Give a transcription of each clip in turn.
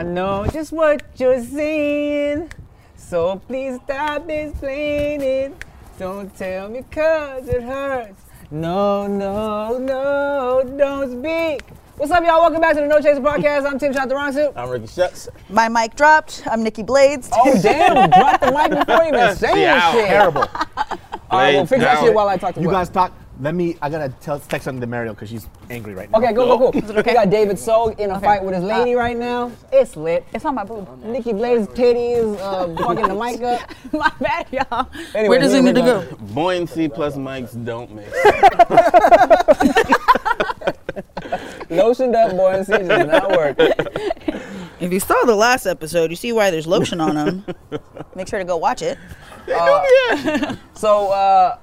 I know just what you're saying. So please stop explaining. Don't tell me cause it hurts. No, no, no, don't speak. What's up, y'all? Welcome back to the No Chaser Podcast. I'm Tim Chantarangsu. I'm Ricky Shucks. My mic dropped. I'm Nikki Blades. Oh, damn. Drop the mic before you even say Yeah, shit. Terrible. All right, well, fix that shit while I talk to You Will. guys talk. Let me. I gotta tell text something to Mariel because she's angry right now. Okay, go, go, go. We got David Sog in a Okay. fight with his lady right now. It's lit. It's on my boob. Nikki Blaze's titties uh, fucking the mic up. my bad, y'all. Anyway, Where does it need to go? Buoyancy plus mics don't mix. Lotioned up buoyancy does not work. If you saw the last episode, you see why there's lotion on them. Make sure to go watch it. So, uh,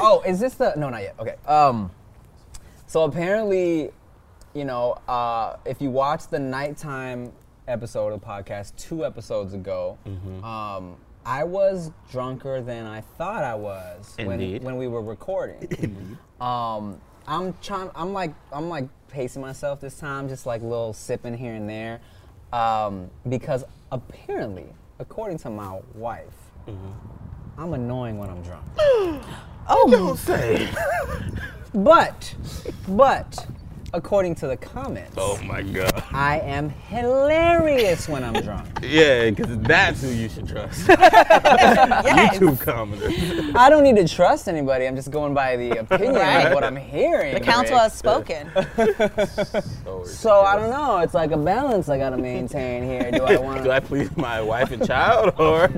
oh, is this the? No, not yet. Okay. Um, so apparently, you know, uh, if you watch the nighttime episode of the podcast two episodes ago, um, I was drunker than I thought I was when Indeed. when we were recording. um, I'm trying. I'm like I'm like pacing myself this time, just like little sipping here and there, um, because apparently, according to my wife, I'm annoying when I'm drunk. Oh, Don't say. But, but, according to the comments, Oh my god. I am hilarious when I'm drunk. Yeah, because that's who you should trust. yes. YouTube commenters. I don't need to trust anybody. I'm just going by the opinion Right. of what I'm hearing. The council right? has spoken. So I don't know. It's like a balance I gotta maintain here. Do I want Do I please my wife and child or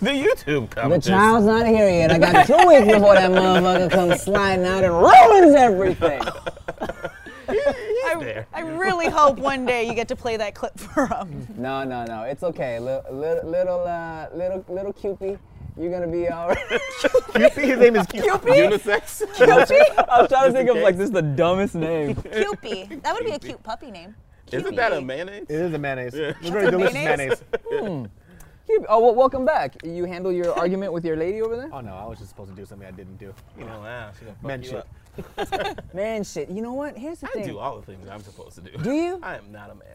the YouTube The child's not here yet. I got two weeks before that motherfucker comes sliding out and ruins everything. He's there. I really hope one day you get to play that clip for him. No, no, no. It's okay. Little, little, little, uh, little, little Cupid. You're gonna be all right. Cupid. His name is Cupid. Unisex. I was trying to think of like this is the dumbest name. Cupie. That would be a cute puppy name. Isn't that a mayonnaise? It is a mayonnaise. Yeah. It's very delicious mayonnaise? mayonnaise. Cupid. Oh, well, welcome back. You handle your argument with your lady over there? Oh no, I was just supposed to do something I didn't do. You know, wow, she gonna fuck Men you shit. Up. Man, shit. You know what? Here's the I thing. I do all the things I'm supposed to do. Do you? I am not a man.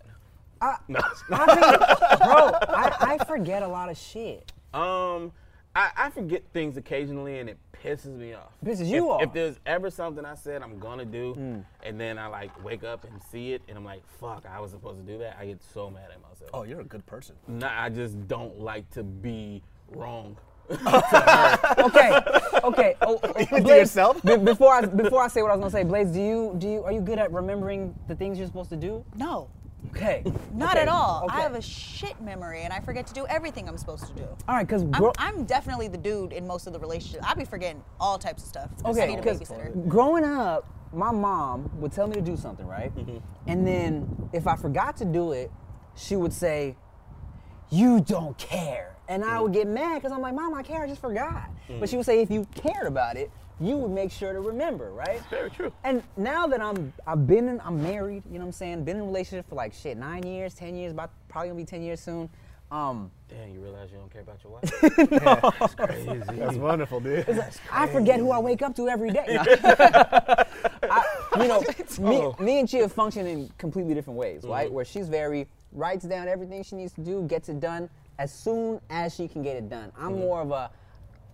I- no. I think- bro, I, I forget a lot of shit. Um, I, I forget things occasionally, and it pisses me off. Pisses you if, off? If there's ever something I said I'm gonna do, and then I like wake up and see it, and I'm like, "Fuck, I was supposed to do that." I get so mad at myself. Oh, you're a good person. Nah, I just don't like to be wrong. Okay, okay. Oh, oh, Even Blaze, yourself? be- before I before I say what I was gonna say, Blaze, do you do you are you good at remembering the things you're supposed to do? No, Okay. not Okay, at all. okay. I have a shit memory and I forget to do everything I'm supposed to do. All right, because I'm, I'm definitely the dude in most of the relationships. I be forgetting all types of stuff. I Okay, need a because babysitter. growing up, my mom would tell me to do something, right? Mm-hmm. And then if I forgot to do it, she would say, "You don't care," and I would mm. get mad because I'm like, "Mom, I care. I just forgot." But mm. she would say, "If you cared about it, you would make sure to remember, right?" Very true. And now that I'm, I've been, in, I'm married. You know what I'm saying? Been in a relationship for like shit, nine years, ten years. About probably gonna be ten years soon. Um, Damn, you realize you don't care about your wife? That's crazy. That's wonderful, dude. I forget who I wake up to every day. I, you know, me, oh. me and Chia function in completely different ways, right? Mm-hmm. Where she's very writes down everything she needs to do, gets it done as soon as she can get it done. I'm mm-hmm. more of a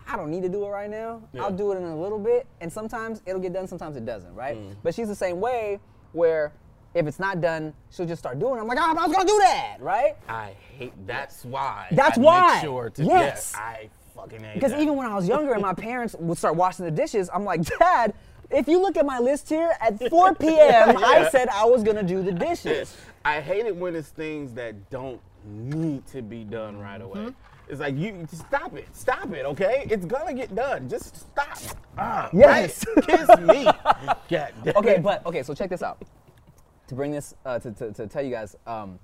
I don't need to do it right now. I'll do it in a little bit, and sometimes it'll get done, sometimes it doesn't, right? Mm. But she's the same way where if it's not done, she'll just start doing it. I'm like, oh, I was gonna do that, right? I hate. That's why. That's I why. Make sure to. Yes. Yeah, I fucking hate Because even when I was younger and my parents would start washing the dishes, I'm like, Dad, if you look at my list here, at 4 p.m., I said I was gonna do the dishes. I hate it when it's things that don't need to be done right Mm-hmm. away. It's like you stop it, stop it, okay? It's gonna get done. Just stop. Ah, Yes. right? Kiss me. God damn Okay, it. but okay, so check this out. To bring this, uh, to, to, to tell you guys, um,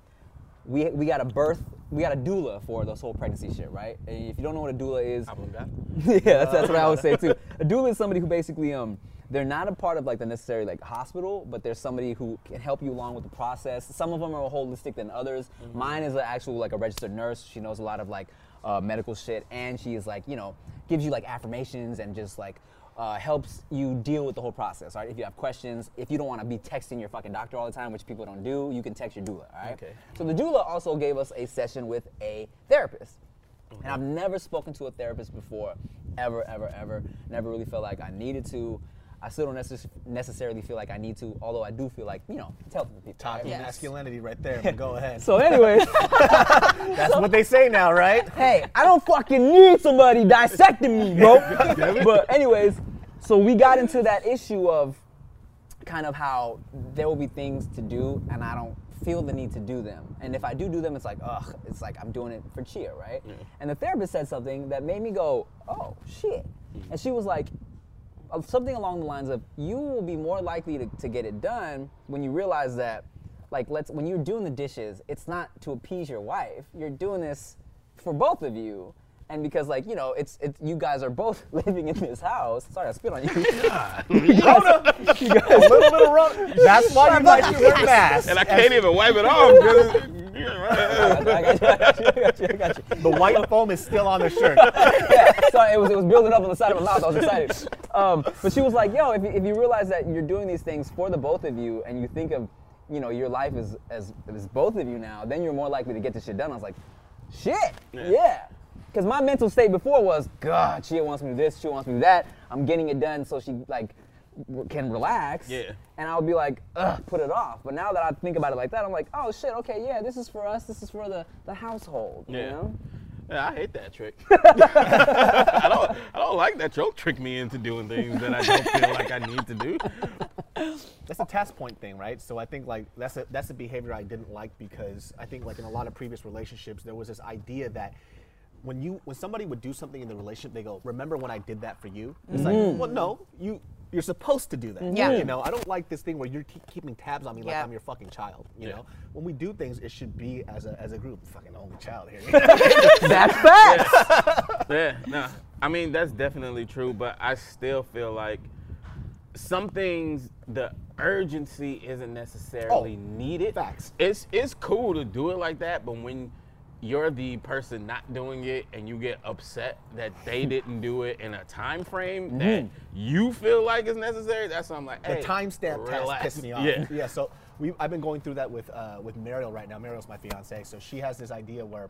we, we got a birth, we got a doula for this whole pregnancy shit, right? And if you don't know what a doula is, I believe that. yeah, that's, that's what I would say too. A doula is somebody who basically um they're not a part of like the necessary like hospital, but they're somebody who can help you along with the process. Some of them are more holistic than others. Mine is an actual like a registered nurse. She knows a lot of like uh, medical shit, and she is like you know gives you like affirmations and just like uh, helps you deal with the whole process. Right? If you have questions, if you don't want to be texting your fucking doctor all the time, which people don't do, you can text your doula. All right. Okay. So the doula also gave us a session with a therapist. And I've never spoken to a therapist before, ever, ever, ever. Never really felt like I needed to. I still don't necess- necessarily feel like I need to, although I do feel like, you know, it's helping people. Toxic right? Yes. masculinity right there. But go ahead. So, anyways, That's what they say now, right? hey, I don't fucking need somebody dissecting me, bro. but anyways, so we got into that issue of kind of how there will be things to do and I don't feel the need to do them. And if I do do them, it's like, ugh, it's like I'm doing it for cheer, right? And the therapist said something that made me go, oh, shit. Mm. And she was like, something along the lines of, you will be more likely to, to get it done when you realize that, like, let's, when you're doing the dishes, it's not to appease your wife. You're doing this for both of you. And because, like, you know, it's, it's you guys are both living in this house. Sorry, I spit on you. A little bit of run. That's why you like to wear masks. And I can't even wipe it off because I got you, I got you, I got you, I got you. The white foam is still on the shirt. yeah, sorry, it was, it was building up on the side of my mouth. I was excited. Um, but she was like, yo, if you, if you realize that you're doing these things for the both of you and you think of, you know, your life as, as, as both of you now, then you're more likely to get this shit done. I was like, shit, yeah. Because my mental state before was, God, she wants me to do this, she wants me to do that. I'm getting it done so she, like, can relax. Yeah. And I would be like, ugh, put it off. But now that I think about it like that, I'm like, oh shit, okay, yeah, this is for us, this is for the, the household. You Yeah. know? Yeah, I hate that trick. I don't. I don't like that you'll trick me into doing things that I don't feel like I need to do. That's a test point thing, right? So I think like that's a that's a behavior I didn't like because I think like in a lot of previous relationships there was this idea that when you when somebody would do something in the relationship, they go, "Remember when I did that for you?" It's like, mm-hmm. well, no, you you're supposed to do that. Yeah. You know, I don't like this thing where you're keep keeping tabs on me like Yeah. I'm your fucking child. You Yeah. know, when we do things, it should be as a as a group. Fucking only child here. That's facts. Yeah, no. I mean that's definitely true, but I still feel like some things the urgency isn't necessarily Oh, needed. facts. It's it's cool to do it like that, but when you're the person not doing it and you get upset that they didn't do it in a time frame that you feel like is necessary, that's when I'm like, the timestamp test pissed me off. Yeah. So we, I've been going through that with uh, with Mariel right now. Mariel's my fiance, so she has this idea where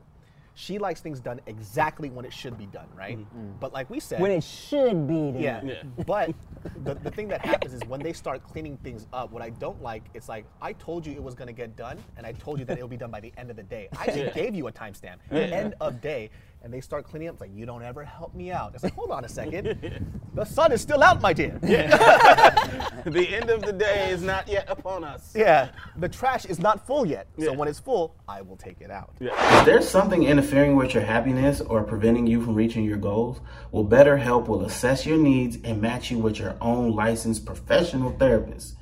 she likes things done exactly when it should be done, right? Mm-hmm. Mm. But like we said, when it should be done. yeah. Yeah. But the, the thing that happens is when they start cleaning things up, what I don't like, it's like, I told you it was gonna get done, and I told you that it'll be done by the end of the day. I just gave you a timestamp, end of day, and they start cleaning up. It's like, you don't ever help me out. It's like, hold on a second. the sun is still out, my dear. the end of the day is not yet upon us. Yeah, the trash is not full yet. So when it's full, I will take it out. If there's something interfering with your happiness or preventing you from reaching your goals, well, BetterHelp will assess your needs and match you with your own licensed professional therapist.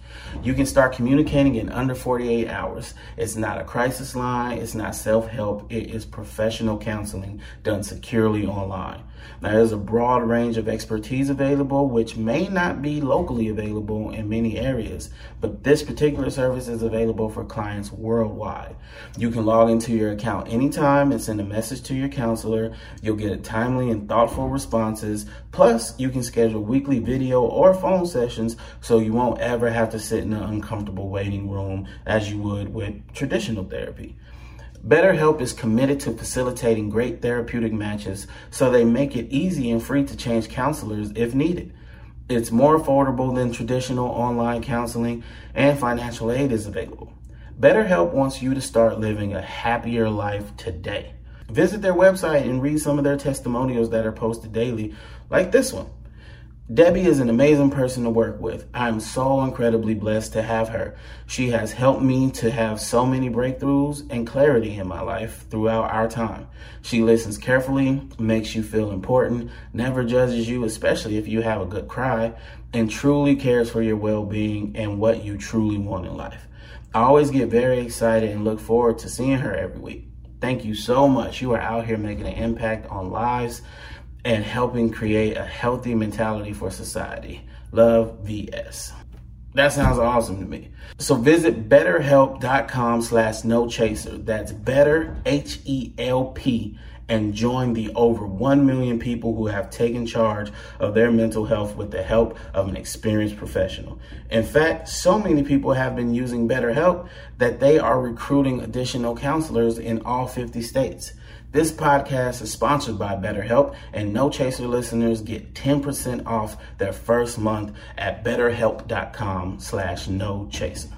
You can start communicating in under 48 hours. It's not a crisis line, it's not self help, it is professional counseling done securely online. Now, there's a broad range of expertise available, which may not be locally available in many areas, but this particular service is available for clients worldwide. You can log into your account anytime and send a message to your counselor. You'll get timely and thoughtful responses. Plus, you can schedule weekly video or phone sessions so you won't ever have to sit in an uncomfortable waiting room as you would with traditional therapy. BetterHelp is committed to facilitating great therapeutic matches, so they make it easy and free to change counselors if needed. It's more affordable than traditional online counseling, and financial aid is available. BetterHelp wants you to start living a happier life today. Visit their website and read some of their testimonials that are posted daily, like this one. Debbie is an amazing person to work with. I'm so incredibly blessed to have her. She has helped me to have so many breakthroughs and clarity in my life throughout our time. She listens carefully, makes you feel important, never judges you, especially if you have a good cry, and truly cares for your well being and what you truly want in life. I always get very excited and look forward to seeing her every week. Thank you so much. You are out here making an impact on lives and helping create a healthy mentality for society. Love VS. That sounds awesome to me. So visit betterhelp.com slash no chaser. That's better, H E L P, and join the over 1 million people who have taken charge of their mental health with the help of an experienced professional. In fact, so many people have been using BetterHelp that they are recruiting additional counselors in all 50 states. This podcast is sponsored by BetterHelp, and No Chaser listeners get 10% off their first month at betterhelp.com slash no chaser.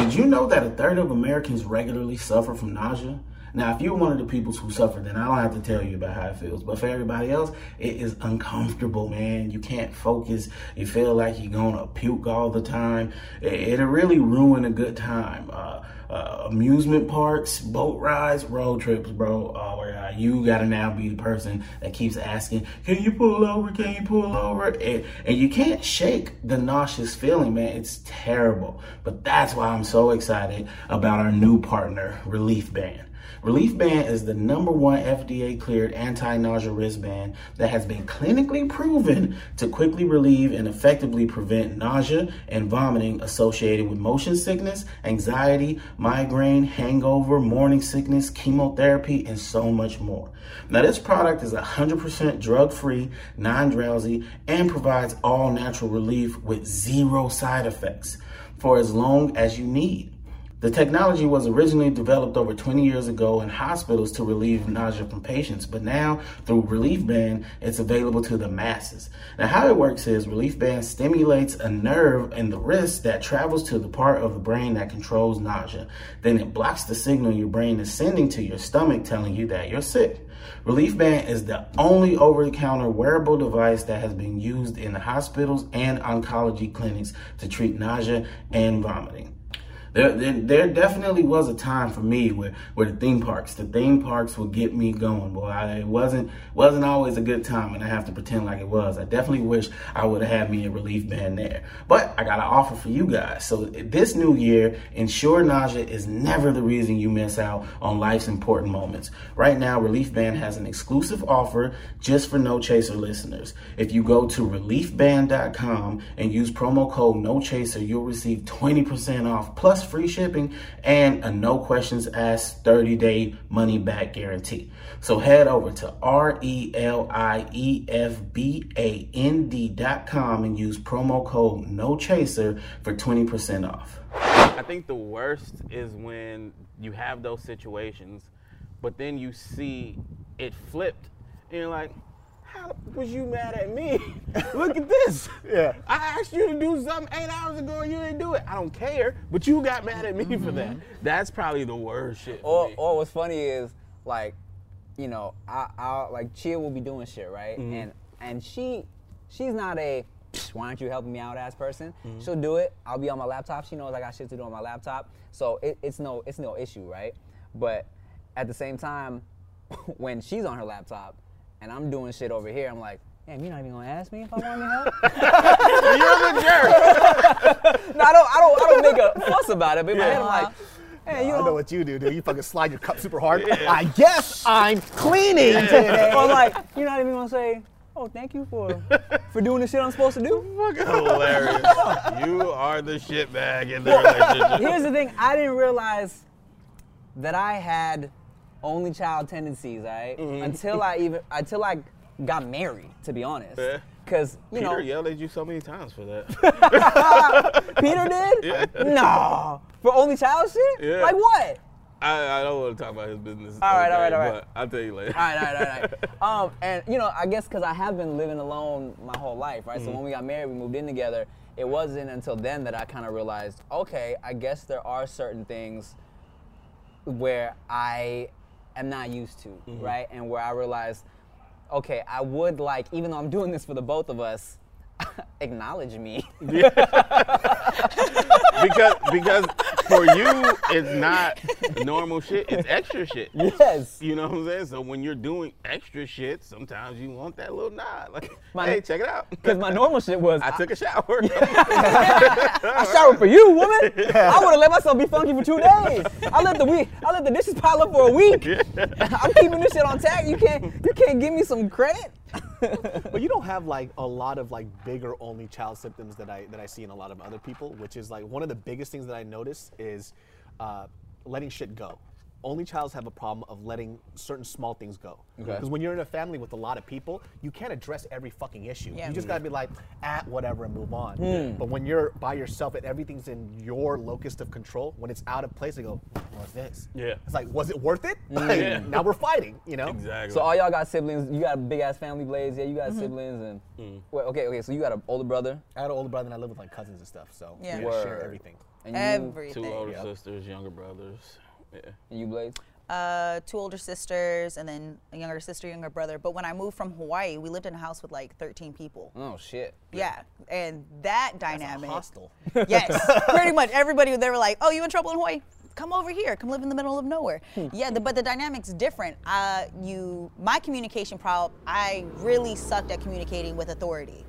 Did you know that a third of Americans regularly suffer from nausea? Now, if you're one of the people who suffer, then I don't have to tell you about how it feels. But for everybody else, it is uncomfortable, man. You can't focus. You feel like you're gonna puke all the time. It'll really ruin a good time. Uh, uh, amusement parks, boat rides, road trips, bro. Uh, you gotta now be the person that keeps asking, "Can you pull over? Can you pull over?" And, and you can't shake the nauseous feeling, man. It's terrible. But that's why I'm so excited about our new partner, Reliefband. Reliefband is the number one FDA cleared anti nausea wristband that has been clinically proven to quickly relieve and effectively prevent nausea and vomiting associated with motion sickness, anxiety, migraine, hangover, morning sickness, chemotherapy, and so much more. Now, this product is 100% drug free, non drowsy, and provides all natural relief with zero side effects for as long as you need. The technology was originally developed over 20 years ago in hospitals to relieve nausea from patients, but now through Reliefband, it's available to the masses. Now, how it works is Reliefband stimulates a nerve in the wrist that travels to the part of the brain that controls nausea. Then it blocks the signal your brain is sending to your stomach telling you that you're sick. Reliefband is the only over the counter wearable device that has been used in the hospitals and oncology clinics to treat nausea and vomiting there, there, definitely was a time for me where, where the theme parks, the theme parks would get me going. Boy, I, it wasn't wasn't always a good time, and I have to pretend like it was. I definitely wish I would have had me a relief band there. But I got an offer for you guys. So this new year, ensure nausea is never the reason you miss out on life's important moments. Right now, Reliefband has an exclusive offer just for No Chaser listeners. If you go to reliefband.com and use promo code No Chaser, you'll receive 20% off plus free shipping and a no questions asked 30 day money back guarantee. So head over to R E L I E F B A N D.com and use promo code no chaser for 20% off. I think the worst is when you have those situations, but then you see it flipped and you're like, how was you mad at me? Look at this. Yeah. I asked you to do something eight hours ago and you didn't do it. I don't care, but you got mad at me mm-hmm. for that. That's probably the worst shit. or, or what's funny is like, you know, I, I like Chia will be doing shit right, mm-hmm. and and she, she's not a why aren't you helping me out ass person. Mm-hmm. She'll do it. I'll be on my laptop. She knows I got shit to do on my laptop, so it, it's no it's no issue, right? But at the same time, when she's on her laptop and I'm doing shit over here. I'm like, damn, you're not even gonna ask me if I want any help. you're the jerk. no, I don't. I don't. I don't make a fuss about it. But in my head, I'm like. Hey, you know, I know what you do, dude. You fucking slide your cup super hard. Yeah. I guess I'm cleaning yeah. today. Or like, you're not even gonna say, oh, thank you for for doing the shit I'm supposed to do. Fucking hilarious. you are the shitbag in the relationship. Here's the thing: I didn't realize that I had only child tendencies, right? Mm-hmm. Until I even until I got married, to be honest. Yeah. Cause you Peter know, yelled at you so many times for that. Peter did? Yeah. No, for only child shit. Yeah. Like what? I, I don't want to talk about his business. All right, all right, all right. I'll tell you later. All right, all right, all right. um, and you know, I guess because I have been living alone my whole life, right? Mm-hmm. So when we got married, we moved in together. It wasn't until then that I kind of realized, okay, I guess there are certain things where I am not used to, mm-hmm. right? And where I realized, okay, I would like, even though I'm doing this for the both of us, acknowledge me. because because for you it's not normal shit, it's extra shit. Yes. You know what I'm saying? So when you're doing extra shit, sometimes you want that little nod. Like, my, hey, check it out. Because my normal shit was I, I took a shower. I showered for you, woman. I would have let myself be funky for two days. I let the week I let the dishes pile up for a week. I'm keeping this shit on tag. You can't you can't give me some credit. But you don't have like a lot of like bigger only child symptoms that I that I see in a lot of other people, which is like one of the biggest things that I notice is uh, letting shit go. Only childs have a problem of letting certain small things go. Okay. Because when you're in a family with a lot of people, you can't address every fucking issue. Yeah. You just gotta be like, ah, whatever, and move on. Hmm. But when you're by yourself and everything's in your locus of control, when it's out of place, they go, what's this? Yeah. It's like, was it worth it? Like, Yeah. Now we're fighting, you know? Exactly. So all y'all got siblings. You got a big ass family, Blaze. Yeah, you got Mm-hmm. siblings, and Mm. Wait, okay, okay. So you got an older brother, I had an older brother and I live with like cousins and stuff, so Yeah. we share everything. and you, Everything. Two older Yep. sisters, younger brothers. Yeah. and you Blaze. uh, two older sisters and then a younger sister, younger brother. But when I moved from Hawaii, we lived in a house with like 13 people. Oh shit. Yeah, and that dynamic. Hostile. Yes, pretty much everybody. They were like, "Oh, you in trouble in Hawaii? Come over here. Come live in the middle of nowhere." yeah, the, but the dynamic's different. Uh, you, my communication problem. I really sucked at communicating with authority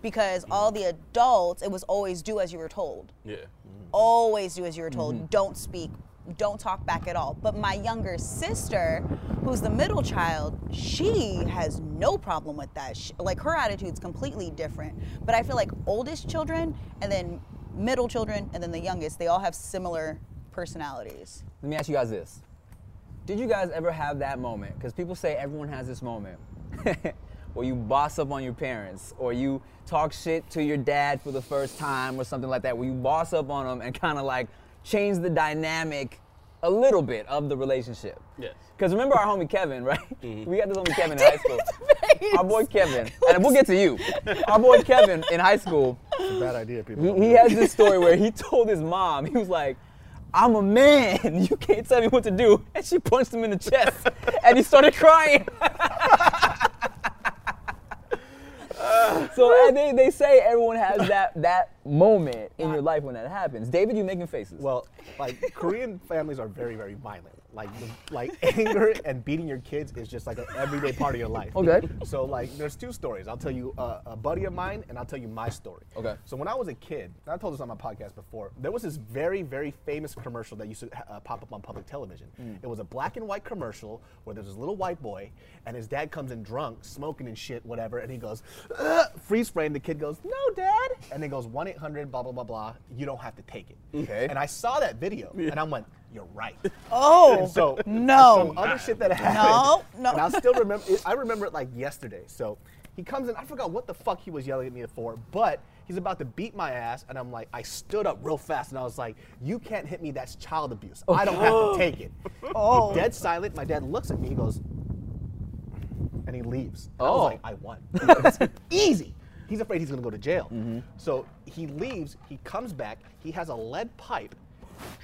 because all the adults, it was always do as you were told. Yeah. Always do as you were told. Don't speak. Don't talk back at all. But my younger sister, who's the middle child, she has no problem with that. She, like her attitude's completely different. But I feel like oldest children and then middle children and then the youngest, they all have similar personalities. Let me ask you guys this. Did you guys ever have that moment? Because people say everyone has this moment where you boss up on your parents or you talk shit to your dad for the first time or something like that, where you boss up on them and kind of like change the dynamic a little bit of the relationship. Yes. Because remember our homie Kevin, right? Mm-hmm. We got this homie Kevin in high school. Our boy Kevin, and we'll get to you. Our boy Kevin in high school, It's a Bad idea, people. he, he has this story where he told his mom, he was like, I'm a man. You can't tell me what to do. And she punched him in the chest. and he started crying. so they, they say everyone has that, that moment in your life when that happens. David, you making faces. Well, like Korean families are very, very violent. Like, the, like anger and beating your kids is just like an everyday part of your life. Okay. So like, there's two stories. I'll tell you uh, a buddy of mine, and I'll tell you my story. Okay. So when I was a kid, I told this on my podcast before, there was this very, very famous commercial that used to uh, pop up on public television. It was a black and white commercial where there's this little white boy, and his dad comes in drunk, smoking and shit, whatever, and he goes, freeze frame. The kid goes, "No, dad," and then goes one eight hundred blah blah blah blah. You don't have to take it. Okay. And I saw that video, and I went, "You're right." Oh, And so no. some other shit that happened. No, no. And I still remember. It, I remember it like yesterday. So he comes in. I forgot what the fuck he was yelling at me for, but he's about to beat my ass, and I'm like, I stood up real fast, and I was like, "You can't hit me. That's child abuse. I don't have to oh. take it." Oh. Dead silent. My dad looks at me. He goes, and he leaves. I Oh. was like, I won. Easy. He's afraid he's gonna go to jail. Mm-hmm. So he leaves. He comes back. He has a lead pipe.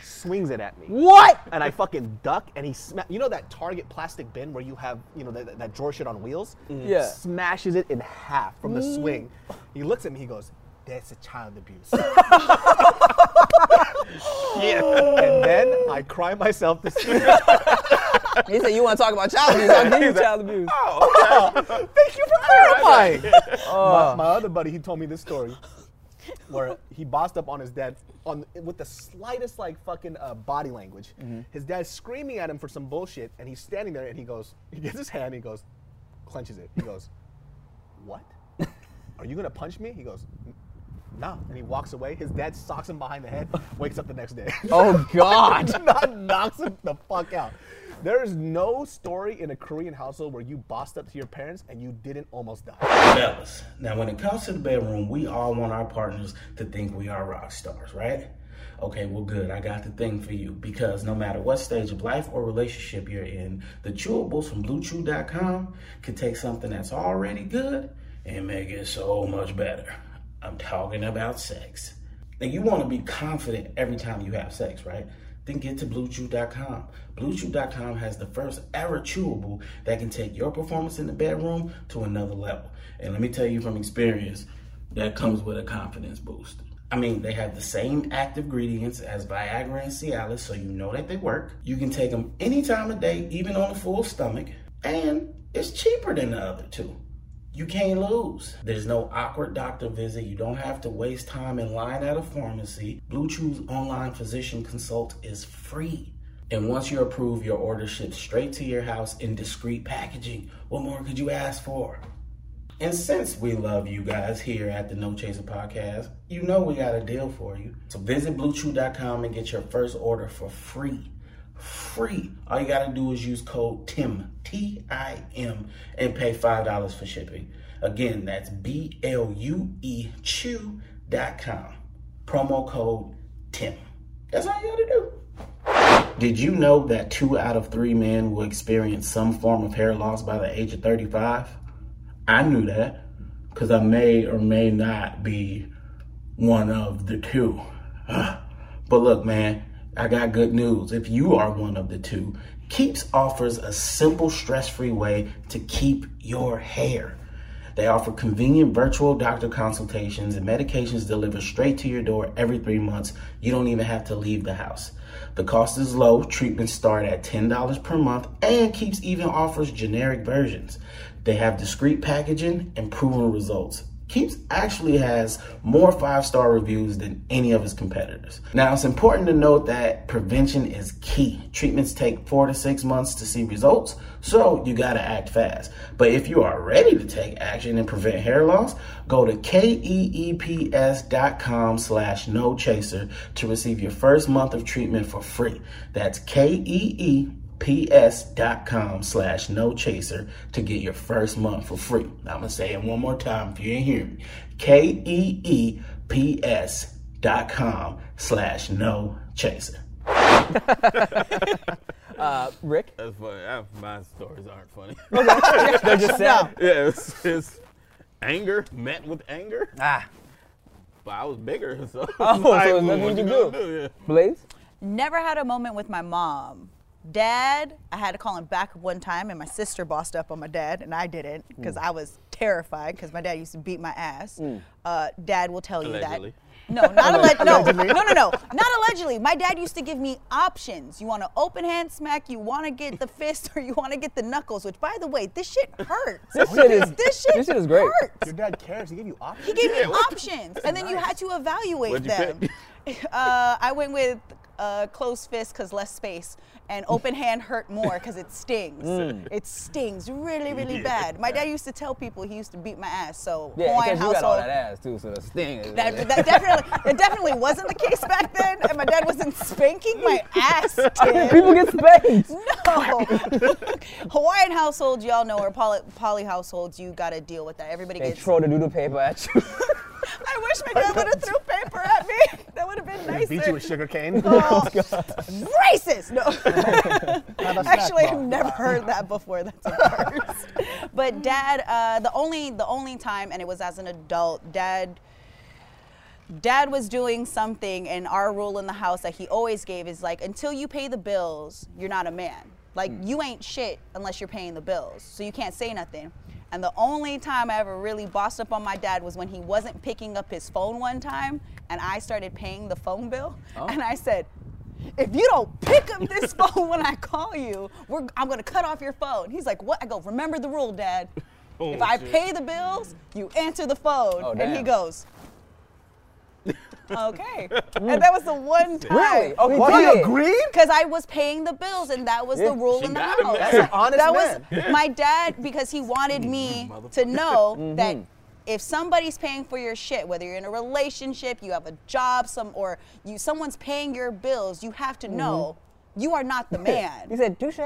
Swings it at me what? and I fucking duck, and he sma- you know that Target plastic bin where you have you know that, that drawer shit on wheels. Mm-hmm. Yeah. Smashes it in half from the mm. swing. He looks at me. He goes, "That's a child abuse." Shit. And then I cry myself to sleep. He said, You want to talk about child abuse? I'll give you child abuse. Oh, Thank you for clarifying. my, my other buddy, he told me this story where he bossed up on his dad on with the slightest like fucking uh, body language. His dad's screaming at him for some bullshit, and he's standing there, and he goes, he gets his hand, he goes, clenches it. He goes, "What? Are you gonna punch me?" He goes. No, and he walks away. His dad socks him behind the head. Wakes up the next day. Oh, God. Not knocks him the fuck out. There is no story in a Korean household where you bossed up to your parents and you didn't almost die. Fellas, now when it comes to the bedroom, we all want our partners to think we are rock stars, right? Okay, well, good. I got the thing for you because no matter what stage of life or relationship you're in, the chewables from BlueChew.com can take something that's already good and make it so much better. I'm talking about sex. Now, you want to be confident every time you have sex, right? Then get to BlueChew.com. BlueChew.com has the first ever chewable that can take your performance in the bedroom to another level. And let me tell you from experience, that comes with a confidence boost. I mean, they have the same active ingredients as Viagra and Cialis, so you know that they work. You can take them any time of day, even on a full stomach, and it's cheaper than the other two. You can't lose. There's no awkward doctor visit. You don't have to waste time in line at a pharmacy. BlueChew's online physician consult is free. And once you're approved, your order ships straight to your house in discreet packaging. What more could you ask for? And since we love you guys here at the No Chaser Podcast, you know we got a deal for you. So visit BlueChew.com and get your first order for free. Free. All you gotta do is use code TIM, T I M, and pay $5 for shipping. Again, that's B L U E Chew.com. Promo code TIM. That's all you gotta do. Did you know that two out of three men will experience some form of hair loss by the age of 35? I knew that because I may or may not be one of the two. But look, man, I got good news. If you are one of the two, Keeps offers a simple, stress free way to keep your hair. They offer convenient virtual doctor consultations and medications delivered straight to your door every three months. You don't even have to leave the house. The cost is low. Treatments start at $10 per month and Keeps even offers generic versions. They have discreet packaging and proven results. Keeps actually has more five star reviews than any of his competitors. Now, it's important to note that prevention is key. Treatments take four to six months to see results, so you gotta act fast. But if you are ready to take action and prevent hair loss, go to keeps.com slash no chaser to receive your first month of treatment for free. That's K E E ps.com slash no chaser to get your first month for free. I'm gonna say it one more time if you didn't hear me. K-E-E-P-S dot com slash no chaser. Uh, Rick? That's funny. I, my stories aren't funny. They're just sad. yeah, it's, it's anger met with anger, Ah. but I was bigger, so. Oh, so like, there's nothing what you can gonna do. yeah. Blaze? Never had a moment with my mom. Dad, I had to call him back one time, and my sister bossed up on my dad, and I didn't because I was terrified because my dad used to beat my ass. Uh, dad will tell Allegedly. you that. No, not allegedly. No, no, no, no, not allegedly. My dad used to give me options. You want to open hand smack, you want to get the fist, or you want to get the knuckles. Which, by the way, this shit hurts. This shit is- this shit, this shit is great. hurts. Your dad cares. He gave you options. He gave me Yeah, the- options, and then you had to evaluate What'd you them. pick? uh, I went with uh, closed fist because less space, and open hand hurt more because it stings. Mm. It stings really, really Yeah. bad. My dad used to tell people he used to beat my ass. So Yeah, Hawaiian because you got all household. that ass too, so the sting is. That, that definitely, it definitely wasn't the case back then, and my dad wasn't spanking my ass. People get spanked. No. Hawaiian households, y'all know, or poly, poly households, you got to deal with that. Everybody They gets. throw the doodle paper at you. I wish my dad would have threw paper at me. That would have been nicer. Beat you with sugar cane. Oh, racist. No. Have a snack Actually, I've never heard that before. That's a first. but dad, uh, the only the only time, and it was as an adult, dad. Dad was doing something, and our rule in the house that he always gave is like, until you pay the bills, you're not a man. Like you ain't shit unless you're paying the bills, so you can't say nothing. And the only time I ever really bossed up on my dad was when he wasn't picking up his phone one time, and I started paying the phone bill, oh. and I said, if you don't pick up this phone when I call you, we're, I'm gonna cut off your phone. He's like, what? I go, remember the rule, Dad. Oh, if I shit. pay the bills, you answer the phone. Oh, and he goes, okay. and that was the one time. Really? Oh, he What, he agreed? Because I was paying the bills, and that was Yeah. the rule in the house. That's an honest that man. was my dad because he wanted me to know Mm-hmm. that if somebody's paying for your shit, whether you're in a relationship, you have a job, some or you someone's paying your bills, you have to know you are not the man. Mm-hmm. He said, touche.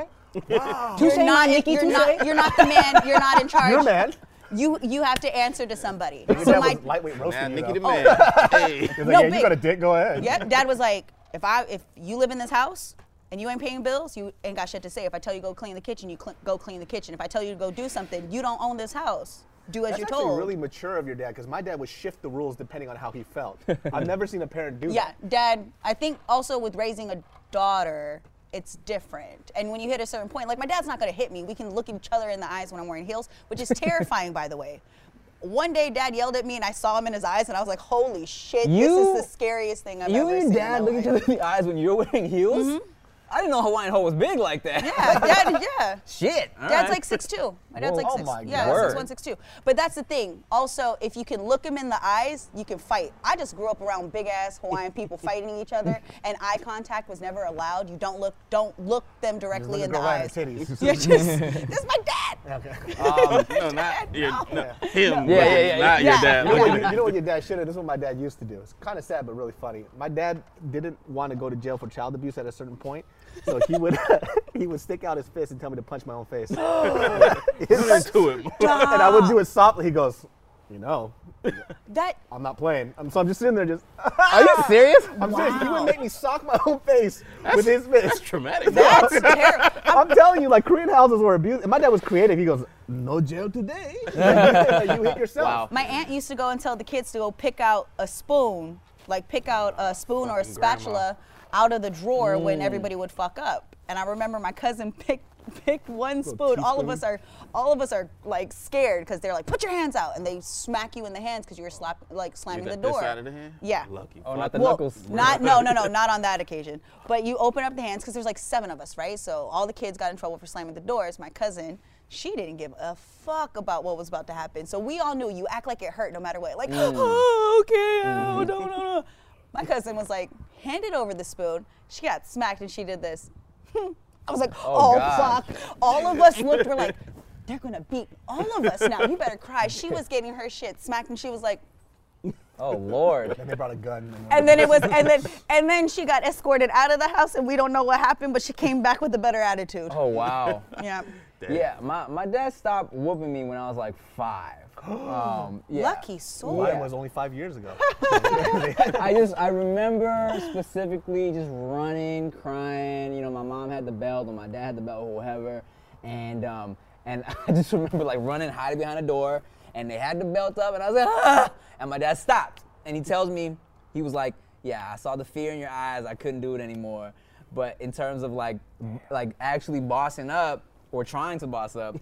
Wow. Touche, You're not, Nikki, you're touche. not, you're not the man. You're not in charge. You're man. You you have to answer to somebody. Your So dad my was lightweight roasting Man, you. Nikki the though. man. hey. He's like, No, yeah, you got a dick, go ahead. Yep. Dad was like, if I if you live in this house and you ain't paying bills, you ain't got shit to say. If I tell you go clean the kitchen, you cl- go clean the kitchen. If I tell you to go do something, you don't own this house. Do as That's you're told. really mature of your dad, because my dad would shift the rules depending on how he felt. I've never seen a parent do yeah, that. Yeah, dad. I think also with raising a daughter, it's different. And when you hit a certain point, like my dad's not gonna hit me. We can look each other in the eyes when I'm wearing heels, which is terrifying, by the way. One day, Dad yelled at me, and I saw him in his eyes, and I was like, "Holy shit! You- this is the scariest thing I've ever seen." your in dad look each other in the eyes when you're wearing heels? Mm-hmm. I didn't know Hawaiian hoe was big like that. Yeah, Dad. Yeah. Shit. all Dad's right. like six two. My dad's Whoa. like Oh six. my yeah, God. six one, six two. But that's the thing. Also, if you can look him in the eyes, you can fight. I just grew up around big ass Hawaiian people fighting each other, and eye contact was never allowed. You don't look, don't look them directly in the go right eyes. in the titties. You're just, this is my dad. Okay. Um, no, not your, no, him. Yeah, yeah, yeah, Not yeah. your dad. You know, what, you, it. you know what your dad should have? This is what my dad used to do. It's kind of sad, but really funny. My dad didn't want to go to jail for child abuse at a certain point, so he would he would stick out his fist and tell me to punch my own face. and Get into it. I would do it softly. He goes, you know, That I'm not playing. I'm, so I'm just sitting there, just. Are you serious? I'm serious. He would make me sock my own face with his fist. That's traumatic. that's terrible. I'm telling you, like Korean houses were abused. And my dad was creative. He goes, no jail today. you hit yourself. Wow. My aunt used to go and tell the kids to go pick out a spoon, like pick out a spoon or a Fucking spatula out of the drawer Mm. when everybody would fuck up. And I remember my cousin picked picked one spoon. All of us are all of us are like scared because they're like, put your hands out, and they smack you in the hands because you were slap like slamming the This door. side of the hand? Yeah. Lucky. Oh, not the Well, knuckles. Not no no no not on that occasion. But you open up the hands because there's like seven of us, right? So all the kids got in trouble for slamming the doors. My cousin, she didn't give a fuck about what was about to happen. So we all knew you act like it hurt no matter what. Like, oh, okay, oh, no, no, no. My cousin was like, handed over the spoon. She got smacked and she did this. I was like, Oh, oh, fuck. All of us looked, we're like, they're gonna beat all of us now. You better cry. She was getting her shit smacked and she was like, Oh Lord. And they brought a gun. and then it was and then and then she got escorted out of the house and we don't know what happened but she came back with a better attitude Oh wow. yeah Yeah, my, my dad stopped whooping me when I was like five. Um, yeah. lucky soul Mine Yeah. was only five years ago. I just I remember specifically just running, crying. You know, my mom had the belt or my dad had the belt or whatever, and um and I just remember like running, hiding behind a door, and they had the belt up, and I was like, ah! and my dad stopped, and he tells me he was like, yeah, I saw the fear in your eyes, I couldn't do it anymore, but in terms of like like actually bossing up or trying to boss up.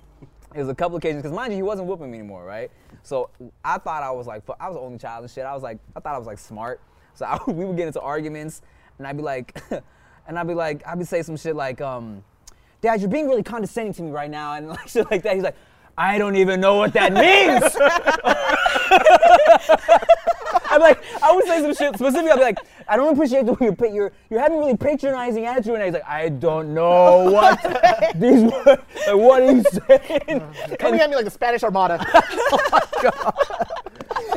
It was a couple occasions because mind you, he wasn't whooping me anymore, right? So I thought I was like, I was the only child and shit. I was like, I thought I was like smart. So I, we would get into arguments, and I'd be like, and I'd be like, I'd be saying some shit like, um, Dad, you're being really condescending to me right now, and like shit like that. He's like, I don't even know what that means. I'm like, I would say some shit specifically. I'd be like, I don't appreciate the way you're pa- you're you're having really patronizing attitude, and he's like, I don't know what these words. Like, what are you saying? Coming at me like the Spanish Armada. oh my god.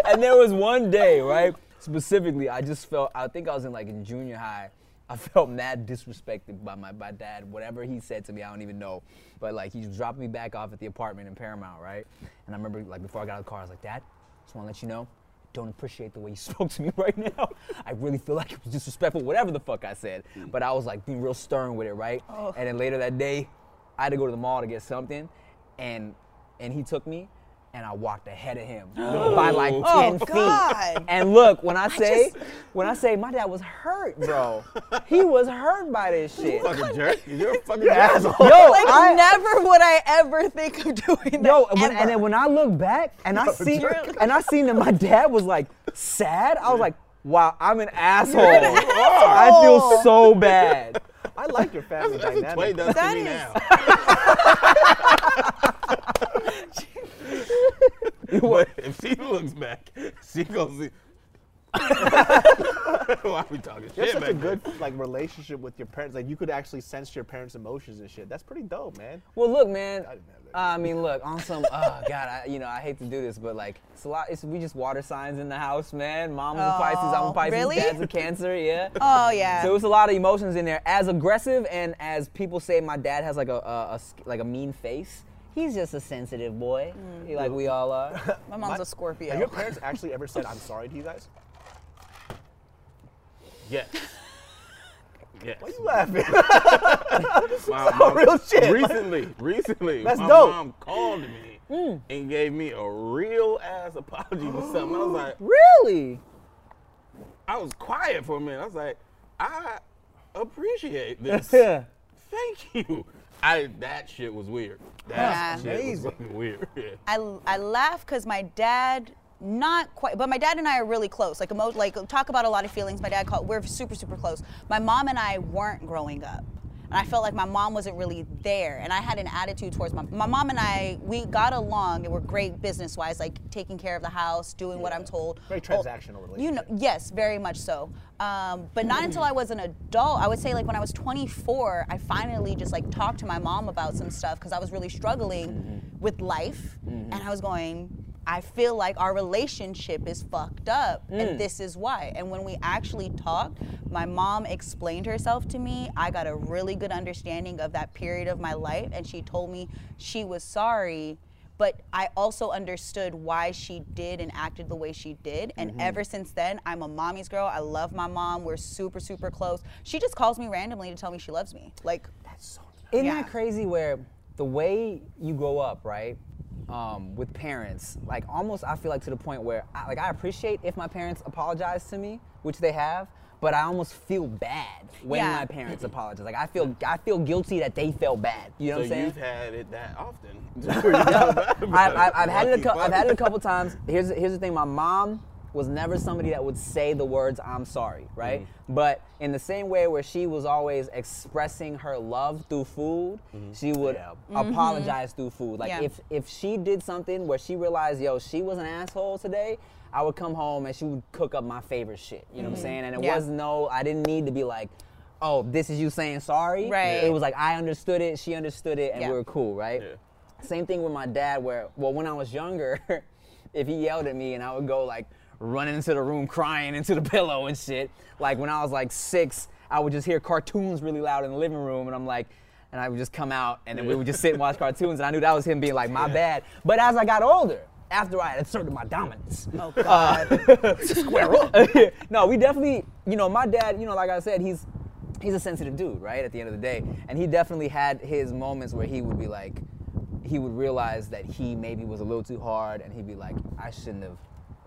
and there was one day, right? Specifically, I just felt. I think I was in like in junior high. I felt mad disrespected by my, my dad. Whatever he said to me, I don't even know. But like he dropping me back off at the apartment in Paramount, right? And I remember like before I got out of the car, I was like, Dad, just want to let you know, don't appreciate the way you spoke to me right now. I really feel like it was disrespectful, whatever the fuck I said. Mm. But I was like being real stern with it, right? Oh. And then later that day, I had to go to the mall to get something, and and he took me, and I walked ahead of him by like Oh, 10 feet. God. And look, when I say, just- when I say my dad was hurt, bro, he was hurt by this shit. fucking jerk. You're a fucking You're asshole. Yo, like I, never would i ever think of doing that yo, when, and then when I look back and I see, jerk. and I seen that my dad was like sad, I was like, wow, I'm an asshole. an I feel so bad. I like your family That's what Tway dynamic. does That to me is- now. but if she looks back, she gonna see. Why are we talking You have shit such back a good like relationship with your parents. Like you could actually sense your parents' emotions and shit. That's pretty dope, man. Well, look, man. I didn't have that. I mean, look on some. Oh God, I, you know, I hate to do this, but like, it's a lot. It's we just water signs in the house, man. Mom's a Pisces, I'm a Oh, Pisces, really? dad's a Cancer, yeah. oh yeah So it's a lot of emotions in there. As aggressive and as people say, my dad has like a, a, a like a mean face. He's just a sensitive boy, He like we all are. my mom's My- a scorpio Have your parents actually ever said, "I'm sorry" to you guys? Yes. Yes. Why are you laughing? My mom- real shit. Recently, recently, That's my dope. mom called me mm. and gave me a real ass apology for something. I was like, really? I was quiet for a minute. I was like, I appreciate this. Yeah. Thank you. I that shit was weird. That Yeah. shit was fucking weird. Yeah. I, I laugh because my dad not quite but my dad and i are really close like emo- like talk about a lot of feelings my dad called we're super super close my mom and i weren't growing up and I felt like my mom wasn't really there, and I had an attitude towards my my mom and I. We got along and were great business wise, like taking care of the house, doing what I'm told. Very Oh, transactional You know, yes, very much so. Um, but not until I was an adult. I would say like when I was 24, I finally just like talked to my mom about some stuff because I was really struggling with life, and I was going. I feel like our relationship is fucked up, and mm. this is why. And when we actually talked, my mom explained herself to me. I got a really good understanding of that period of my life, and she told me she was sorry but I also understood why she did and acted the way she did. And mm-hmm. ever since then, I'm a mommy's girl. I love my mom. We're super, super close. She just calls me randomly to tell me she loves me. Like, Isn't Yeah. that crazy where the way you grow up, right? Um, with parents, like almost I feel like to the point where I, like I appreciate if my parents apologize to me, which they have, but I almost feel bad when Yeah. my parents apologize. Like I feel I feel guilty that they felt bad. You know So what I'm saying? you've had it that often. Where you feel bad about I've, I've, I've had it. A Lucky cou- I've had it a couple times. Here's here's the thing. My mom was never somebody that would say the words "I'm sorry," right? Mm-hmm. But in the same way where she was always expressing her love through food, Mm-hmm. she would apologize through food. Like Yeah. if if she did something where she realized, yo, she was an asshole today. I would come home and she would cook up my favorite shit. You know what I'm saying? And it Yeah. was no, I didn't need to be like, oh, this is you saying sorry. Right. It was like I understood it, she understood it, and Yeah. we were cool, right? Yeah. Same thing with my dad, where, well, when I was younger, if he yelled at me and I would go like running into the room crying into the pillow and shit, like when I was like six, I would just hear cartoons really loud in the living room and I'm like, and I would just come out and then we would just sit and watch cartoons and I knew that was him being like, my bad. But as I got older, after I had asserted my dominance, oh uh, God. square up. no, we definitely, you know, my dad, you know, like I said, he's he's a sensitive dude, right? At the end of the day, and he definitely had his moments where he would be like, he would realize that he maybe was a little too hard, and he'd be like, I shouldn't have,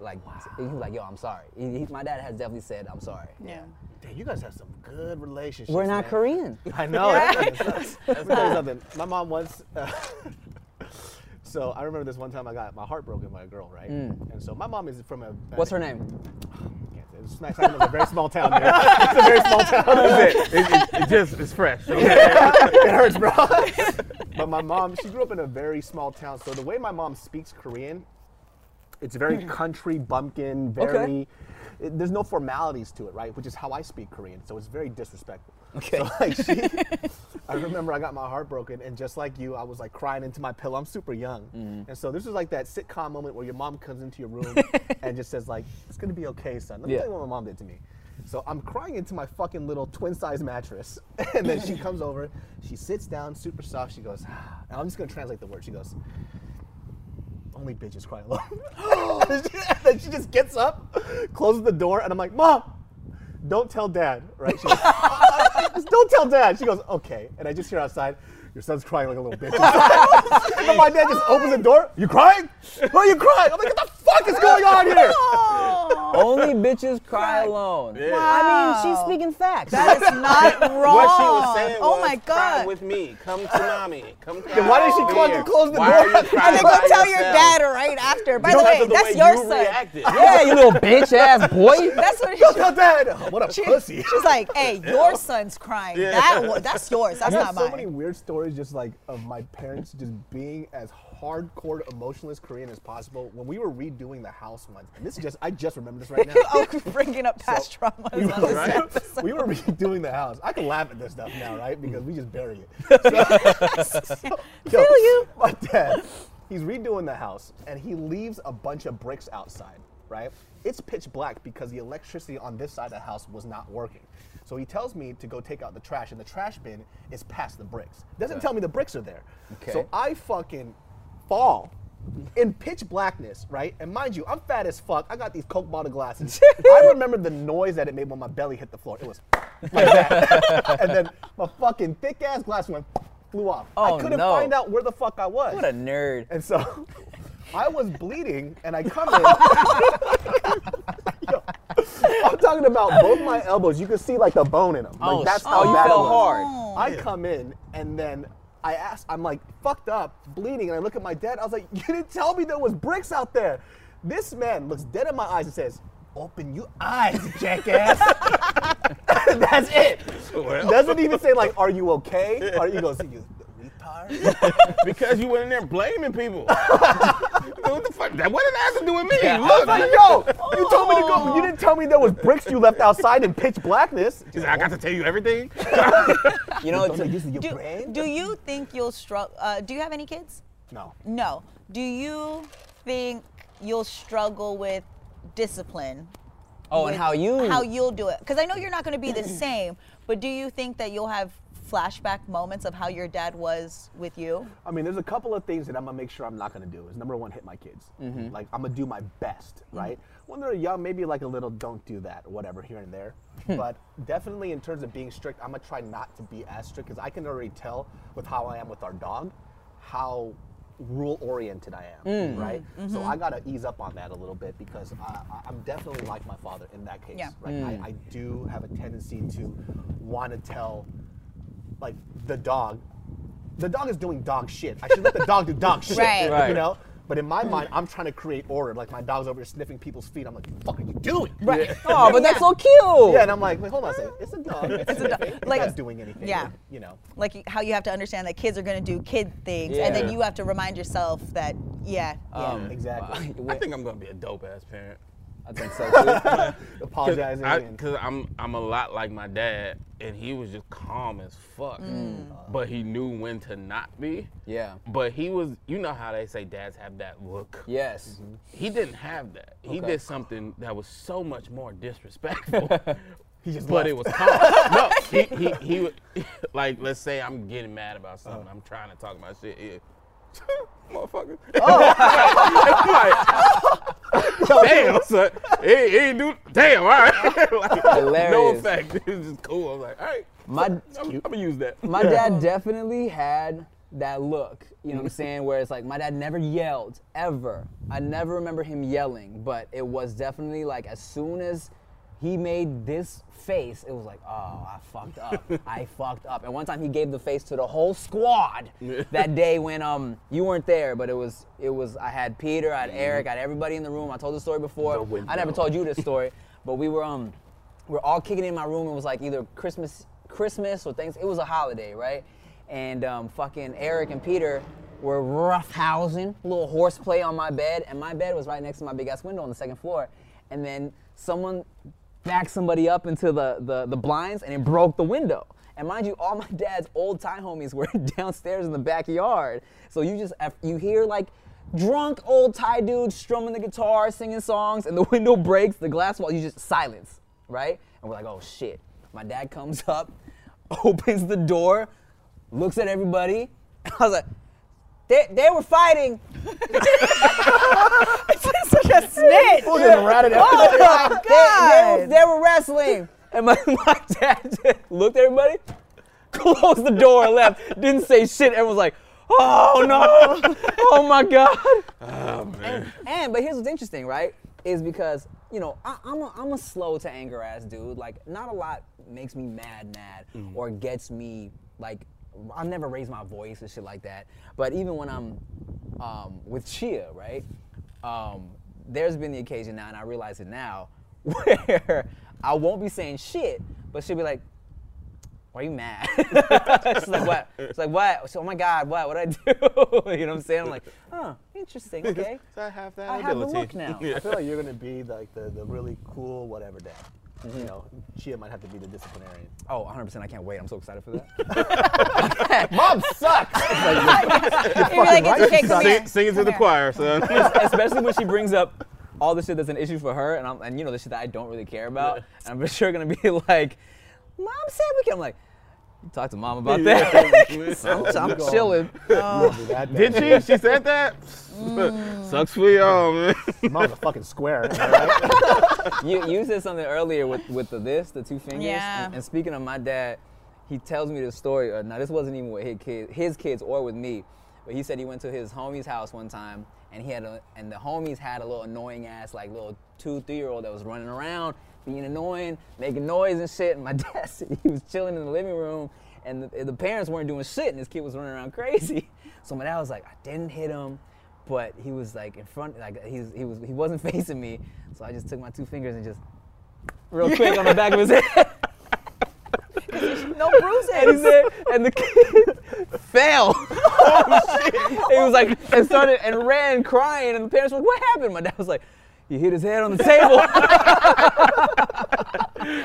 like, he was like, yo, I'm sorry. He, he- my dad has definitely said, I'm sorry. yeah. Damn, you guys have some good relationships. We're not man. Korean. I know. that's- that's- Let me tell you something. My mom once. Uh, so I remember this one time I got my heart broken by a girl, right? And so my mom is from a. Mm. What's her name? Can't say. It's nice. It's a very small town there. It's a very small town. It, it, it, it just it's fresh. it hurts, bro. but my mom, she grew up in a very small town. So the way my mom speaks Korean, it's very hmm. country bumpkin, very. It, there's no formalities to it, right? Which is how I speak Korean. So it's very disrespectful. Okay. So like she, I remember I got my heart broken, and just like you, I was like crying into my pillow. I'm super young, mm. and so this is like that sitcom moment where your mom comes into your room and just says like, "It's gonna be okay, son." Let me Yeah. tell you what my mom did to me. So I'm crying into my fucking little twin size mattress. And then she comes over, she sits down, super soft. She goes, and I'm just gonna translate the word. She goes, only bitches cry alone. and she- and then she just gets up, closes the door, and I'm like, Mom, don't tell dad, right? She goes, don't tell dad. She goes, okay. And I just hear outside, your son's crying like a little bitch. and then my dad just opens the door, you crying? Why are you crying? I'm like, what the fuck is going on here? Only bitches cry alone. Yeah. I mean, she's speaking facts. That is not wrong. What she was saying oh was, my cry God. with me. Come to mommy. Come cry Then why did she with call to close the Why door? Are you And crying then go by tell your dad right after. By the way, the that's way your you son. reacted. yeah, you little bitch ass boy. That's what Don't she, tell dad. Oh, what a she- pussy. She's like, hey, your son's crying. Yeah. That that's yours. That's I not have so mine. many weird stories just like of my parents just being as hardcore emotionless Korean as possible. When we were redoing the house once, and this is just I just remember this right now. oh, bringing up past traumas we, were, Right? we were redoing the house. I can laugh at this stuff now, right? Because we just bury it. So, Feel you. My dad, he's redoing the house, and he leaves a bunch of bricks outside. Right? It's pitch black because the electricity on this side of the house was not working. So he tells me to go take out the trash, and the trash bin is past the bricks. Doesn't tell me the bricks are there. Okay. So I fucking fall in pitch blackness, right? And mind you, I'm fat as fuck. I got these Coke bottle glasses. I remember the noise that it made when my belly hit the floor. It was like that. and then my fucking thick ass glass went flew off. Oh, I couldn't no. find out where the fuck I was. What a nerd. and so I was bleeding and I come in. Yo, I'm talking about both my elbows. You can see like the bone in them. Like Oh, that's how oh, you bad it fell was. hard. I come in and then I ask, I'm like fucked up, bleeding, and I look at my dad. I was like, you didn't tell me there was bricks out there. This man looks dead in my eyes and says, open your eyes, jackass. That's it. Doesn't even say like, are you okay? Or he goes, you because you went in there blaming people. what the fuck? That what did that have to do with me? Yeah, Look, Like, yo, you told me to go. You didn't tell me there was bricks you left outside in pitch blackness. He's like, I got to tell you everything. You know, Don't to, your Do, brain? do you think you'll struggle? Uh, do you have any kids? No. No. Do you think you'll struggle with discipline? oh, and how you how you'll do it? Because I know you're not going to be the same, but do you think that you'll have flashback moments of how your dad was with you? I mean, there's a couple of things that I'm gonna make sure I'm not gonna do. Is number one, hit my kids. Mm-hmm. Like I'm gonna do my best, mm-hmm. right? When they're young, maybe like a little, don't do that, or whatever, here and there. Hmm. but definitely in terms of being strict, I'm gonna try not to be as strict because I can already tell with how I am with our dog, how rule oriented I am, mm-hmm. right? So I gotta ease up on that a little bit because I, I- I'm definitely like my father in that case, Yeah. right? I, mm. I do have a tendency to want to tell like the dog. The dog is doing dog shit. I should let the dog do dog shit. Right. Right. You know? But in my mind, I'm trying to create order. Like my dog's over here sniffing people's feet. I'm like, what the fuck are you doing? Right. Oh, but that's Yeah. so cute. Yeah, and I'm like, wait, hold on a second. It's a dog. It's, a dog. sniffing. It's Like- not doing anything. Yeah. You know. Like how you have to understand that kids are going to do kid things, and then you have to remind yourself that, yeah, yeah. Um, Exactly. I think I'm gonna be a dope ass parent. I think so too. Apologizing. Because I'm I'm a lot like my dad, and he was just calm as fuck. Mm. Mm. But he knew when to not be. yeah. But he was, you know how they say dads have that look. Yes. Mm-hmm. He didn't have that. He Okay. did something that was so much more disrespectful. He just but left. it was calm. no, he, he, he would, like, let's say I'm getting mad about something. Uh-huh. I'm trying to talk about shit. Yeah. Motherfucker. Oh. damn, son. He, he ain't do, damn, all right. like, no Hilarious. effect. It was just cool. I was like, all right. My I'm, I'm gonna use that. my dad definitely had that look. You know what I'm saying? Where it's like my dad never yelled ever. I never remember him yelling, but it was definitely like as soon as he made this face, it was like, oh, I fucked up. I fucked up. And one time he gave the face to the whole squad that day when um you weren't there, but it was it was I had Peter, I had Eric, I had everybody in the room. I told the story before. The. I never told you this story, but we were um we're all kicking in my room. It was like either Christmas, Christmas or things. It was a holiday, right? And um, fucking Eric and Peter were roughhousing, little horseplay on my bed, and my bed was right next to my big ass window on the second floor. And then someone backed somebody up into the, the, the blinds and it broke the window. And mind you, all my dad's old time homies were downstairs in the backyard. So you just you hear like drunk old Thai dudes strumming the guitar, singing songs, and the window breaks, the glass wall, you just silence, right? And we're like, oh shit. My dad comes up, opens the door, looks at everybody. I was like, they, they were fighting. Such a snitch. Fool just ratted out. Oh my They, they, were, they were wrestling. And my, my dad just looked at everybody, closed the door, and left. Didn't say shit. Everyone was like, oh no. oh my God. Oh, man. And but here's what's interesting, right? Is because you know I, I'm a, I'm a slow to anger ass dude. Like not a lot makes me mad, mad, mm. or gets me like I've never raised my voice and shit like that. But even when I'm um, with Chia, right? Um, there's been the occasion now, and I realize it now, where I won't be saying shit, but she'll be like, why are you mad? She's like, what? It's like, what? So, oh my God, what? What I do? you know what I'm saying? I'm like, huh, interesting, okay. So I have that I have the ability. look now. Yeah. I feel like you're gonna be like the, the really cool whatever dad. Mm-hmm. You know, Chia might have to be the disciplinarian. Oh, 100%. I can't wait. I'm so excited for that. Mom sucks. You'd be like, it's okay, come here. Sing, sing it to the choir, son. Especially when she brings up all the shit that's an issue for her, and, I'm, and you know, the shit that I don't really care about. And I'm for sure going to be like, Mom said we can. I'm like, talk to mom about that. I'm, I'm chilling. Did she? She said that? Sucks for y'all, man. Mom's a fucking square. right? you, you said something earlier with, with the this, the two fingers. Yeah. And, and speaking of my dad, he tells me this story. Uh, now, this wasn't even with his kids, his kids or with me, but he said he went to his homie's house one time, and he had a, and the homies had a little annoying ass like little two, three year old that was running around, being annoying, making noise and shit. And my dad said he was chilling in the living room, and the, the parents weren't doing shit, and this kid was running around crazy. So my dad was like, I didn't hit him. but he was like in front, like he's, he was he wasn't facing me, so I just took my two fingers and just real quick on the back of his head. No and, he bruises. said, and the kid fell. Oh shit! He was like, and started and ran crying, and the parents were like, "What happened?" My dad was like, "He hit his head on the table."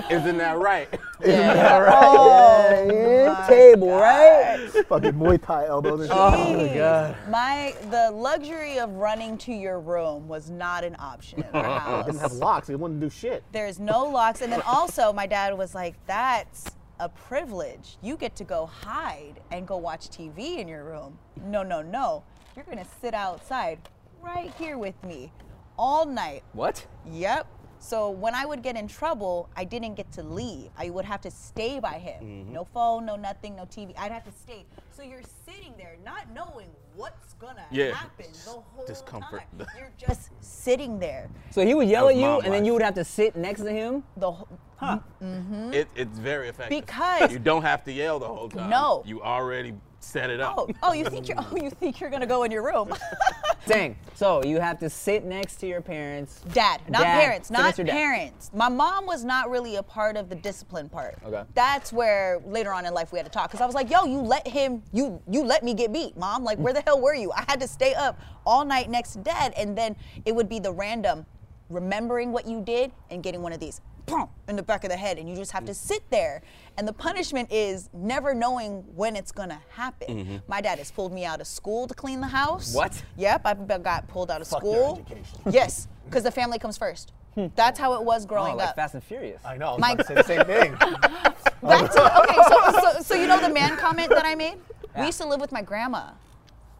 Isn't that right? yeah, right. Oh, yeah, table, right? Fucking Muay Thai elbows. Oh my god. My the luxury of running to your room was not an option in our house. Didn't have locks. It wouldn't do shit. There's no locks. And then also, my dad was like, that's a privilege. You get to go hide and go watch TV in your room. No, no, no. You're going to sit outside right here with me all night. What? Yep. So when I would get in trouble, I didn't get to leave. I would have to stay by him. Mm-hmm. No phone, no nothing, no TV. I'd have to stay. So you're sitting there not knowing what's gonna Yeah. happen the whole Discomfort. time. You're just sitting there. So he would yell at you, mom and then you would have to sit next to him. The whole, mm-hmm. It, it's very effective. Because- you don't have to yell the whole time. No. You already set it up. Oh, oh, you think you're oh, you think you're gonna go in your room? Dang. So you have to sit next to your parents. Dad, not Dad. parents, not next dad. parents. My mom was not really a part of the discipline part. Okay. That's where later on in life we had to talk because I was like, "Yo, you let him, you you let me get beat, mom. Like, where the hell were you? I had to stay up all night next to dad, and then it would be the random remembering what you did and getting one of these." pump, In the back of the head, and you just have to mm-hmm. sit there. And the punishment is never knowing when it's gonna happen. Mm-hmm. My dad has pulled me out of school to clean the house. What? Yep, I got pulled out of Fuck your school. education. Yes, because the family comes first. Hmm. That's how it was Oh, growing like up. Fast and Furious. I know. I was My- about to say the same thing. Back to, okay, so, so, so you know the man comment that I made? Yeah. We used to live with my grandma.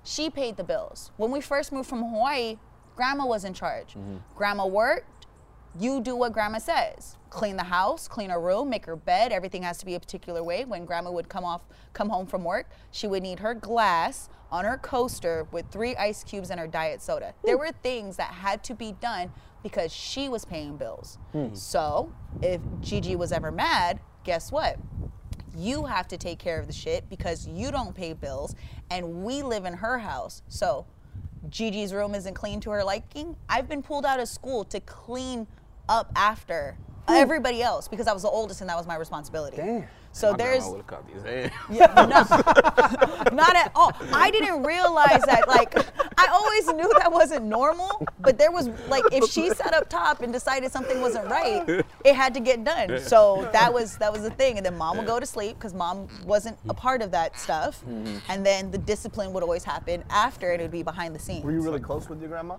She paid the bills. When we first moved from Hawaii, grandma was in charge. Mm-hmm. Grandma worked. You do what grandma says. Clean the house, clean her room, make her bed. Everything has to be a particular way. When grandma would come off, come home from work, she would need her glass on her coaster with three ice cubes and her diet soda. There were things that had to be done because she was paying bills. Hmm. So if Gigi was ever mad, guess what? you have to take care of the shit because you don't pay bills and we live in her house. So Gigi's room isn't clean to her liking. I've been pulled out of school to clean up after everybody else because I was the oldest and that was my responsibility. Damn. So My there's would have caught these hands. yeah, no, not at all. I didn't realize that. Like, I always knew that wasn't normal, but there was like, if she sat up top and decided something wasn't right, it had to get done. So that was that was the thing. And then mom would go to sleep because mom wasn't a part of that stuff. Mm-hmm. And then the discipline would always happen after, and it would be behind the scenes. Were you really close with your grandma?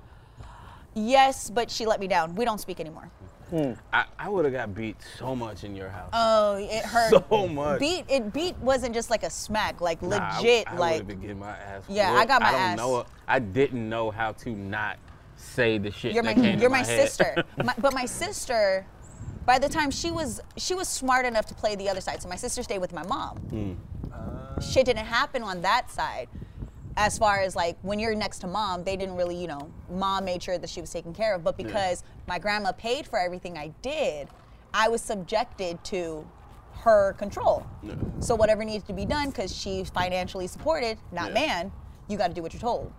Yes, but she let me down. We don't speak anymore. I, I would have got beat so much in your house. Oh, it hurt. So much. Beat it. Beat wasn't just like a smack, like Nah, I- legit, I, like. would have been getting my ass. Yeah, I got my I don't ass. Know, I didn't know how to not say the shit You're my that came you're my, head. sister. My, but my sister, by the time she was she was smart enough to play the other side, so my sister stayed with my mom. Hmm. Shit didn't happen on that side. As far as like when you're next to mom, they didn't really, you know, mom made sure that she was taken care of. But because my grandma paid for everything I did, I was subjected to her control. So whatever needed to be done, because she's financially supported, not Yeah. man, you got to do what you're told.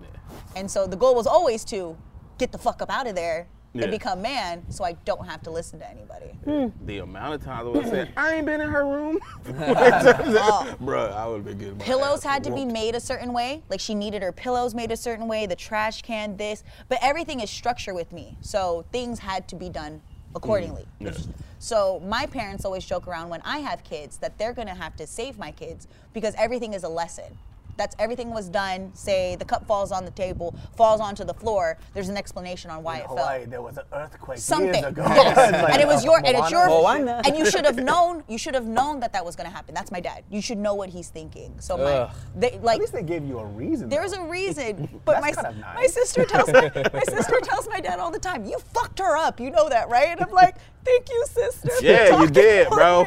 And so the goal was always to get the fuck up out of there Yeah. and become man, so I don't have to listen to anybody. Hmm. The amount of times I would have said, I ain't been in her room. Bruh, I would have been getting Pillows had to be made a certain way. Like she needed her pillows made a certain way, the trash can, this. But everything is structure with me. So things had to be done accordingly. Mm, yeah. So my parents always joke around when I have kids that they're gonna have to save my kids because everything is a lesson. That's everything was done. Say the cup falls on the table, falls onto the floor. There's an explanation on why In it Hawaii, fell. there was an earthquake Something. years ago. Yes. Like, and it was your and it's your Moana. and you should have known you should have known that that was going to happen. That's my dad. You should know what he's thinking. So my Ugh. they, At least they gave you a reason. there's though. a reason, but my kind of my sister tells my, my sister tells my dad all the time, "You fucked her up, you know that, right?" And I'm like, "Thank you, sister." for Yeah, you did, bro.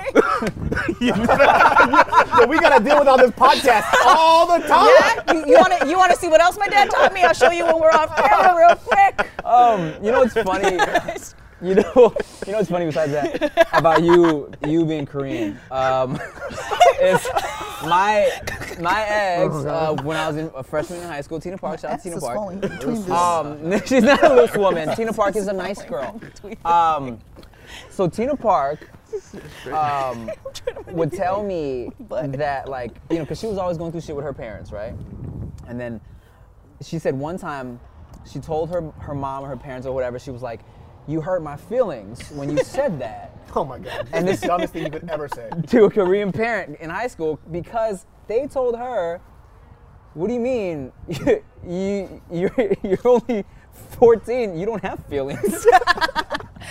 me." We gotta deal with all this podcast all the time. Yeah, you, you want to you want to see what else my dad taught me? I'll show you when we're off camera real quick. Um, you know what's funny? You know, you know what's funny besides that about you, you being Korean. Um, is my my ex uh, when I was in, a freshman in high school, Tina Park. Shout out Tina Park. falling between this. Um, she's not a loose woman. Tina Park is a nice girl. Um, so Tina Park um, would tell me that, like, you know, because she was always going through shit with her parents, right? And then she said one time she told her her mom or her parents or whatever, she was like, "You hurt my feelings when you said that." Oh my god. And this- dumbest thing you could ever say. to a Korean parent in high school because they told her, "What do you mean? you you're, you're only 14. You don't have feelings."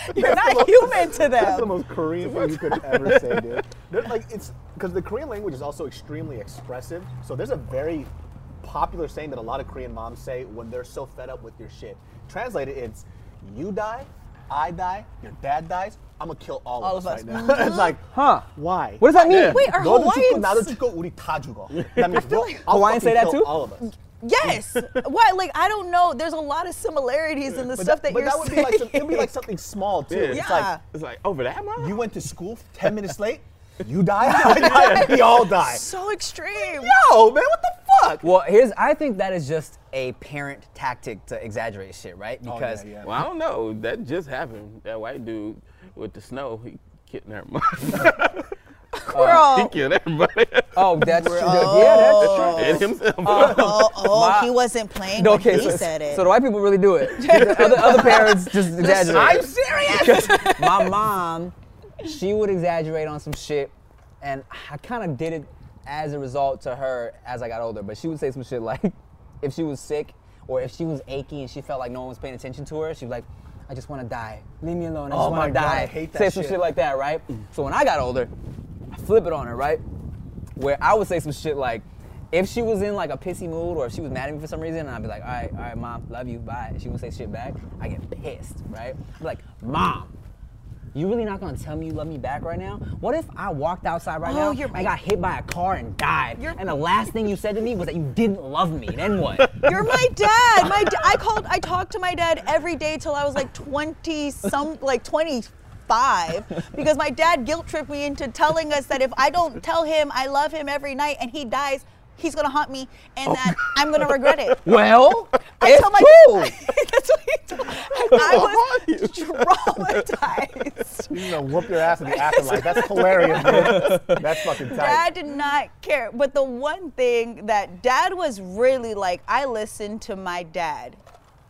You're not human to them. That's the most Korean thing you could ever say, dude. They're like it's because the Korean language is also extremely expressive. So there's a very popular saying that a lot of Korean moms say when they're so fed up with your shit. Translated, it's you die, I die, your dad dies, I'm gonna kill all, all of, us, of us right now. it's like, huh? Why? What does that mean? Yeah. Wait, are Hawaiians? That means I feel like I'll Hawaiians say that too. All of us. Yes. Why? Like I don't know. There's a lot of similarities in the But stuff that, that, but you're that would saying. be like some, it would be like something small too. Yeah. It's Yeah. like It's like over that, mom. you went to school 10 minutes late, you die, die, we all die. so extreme. No, man, what the fuck? Well, here's I think that is just a parent tactic to exaggerate shit, right? Oh, Because yeah, yeah. Well, I don't know. That just happened. That white dude with the snow, he killed everybody. Girl. he killed everybody. oh, that's true. Yeah, that's true. and himself. Uh, oh, oh, My- he wasn't playing No, when okay, he so, said it. so the white people really do it. other, other parents just exaggerate. I'm serious. my mom, she would exaggerate on some shit, and I kind of did it as a result to her as I got older. But she would say some shit like, if she was sick or if she was achy and she felt like no one was paying attention to her, she'd be like, "I just want to die. Leave me alone. I oh just Oh want to God, die." I hate that say some shit. shit like that, right? Mm. So when I got older, I flip it on her, right? Where I would say some shit like. If she was in like a pissy mood or if she was mad at me for some reason, and I'd be like, all right, all right, mom, love you, bye. And she wouldn't say shit back. I get pissed, right? I'd be like, mom, you really not gonna tell me you love me back right now? What if I walked outside right Oh, now and I got hit by a car and died, You're- and the last thing you said to me was that you didn't love me? Then what? You're my dad. My I called. I talked to my dad every day till I was like 20 some, like 25, because my dad guilt tripped me into telling us that if I don't tell him I love him every night and he dies, he's gonna haunt me and that I'm gonna regret it. well, I it's tell my true. That's what he told. I was traumatized. You're gonna whoop your ass in the afterlife. That's hilarious, dude. That's fucking tight. Dad did not care. But the one thing that dad was really like, I listened to my dad.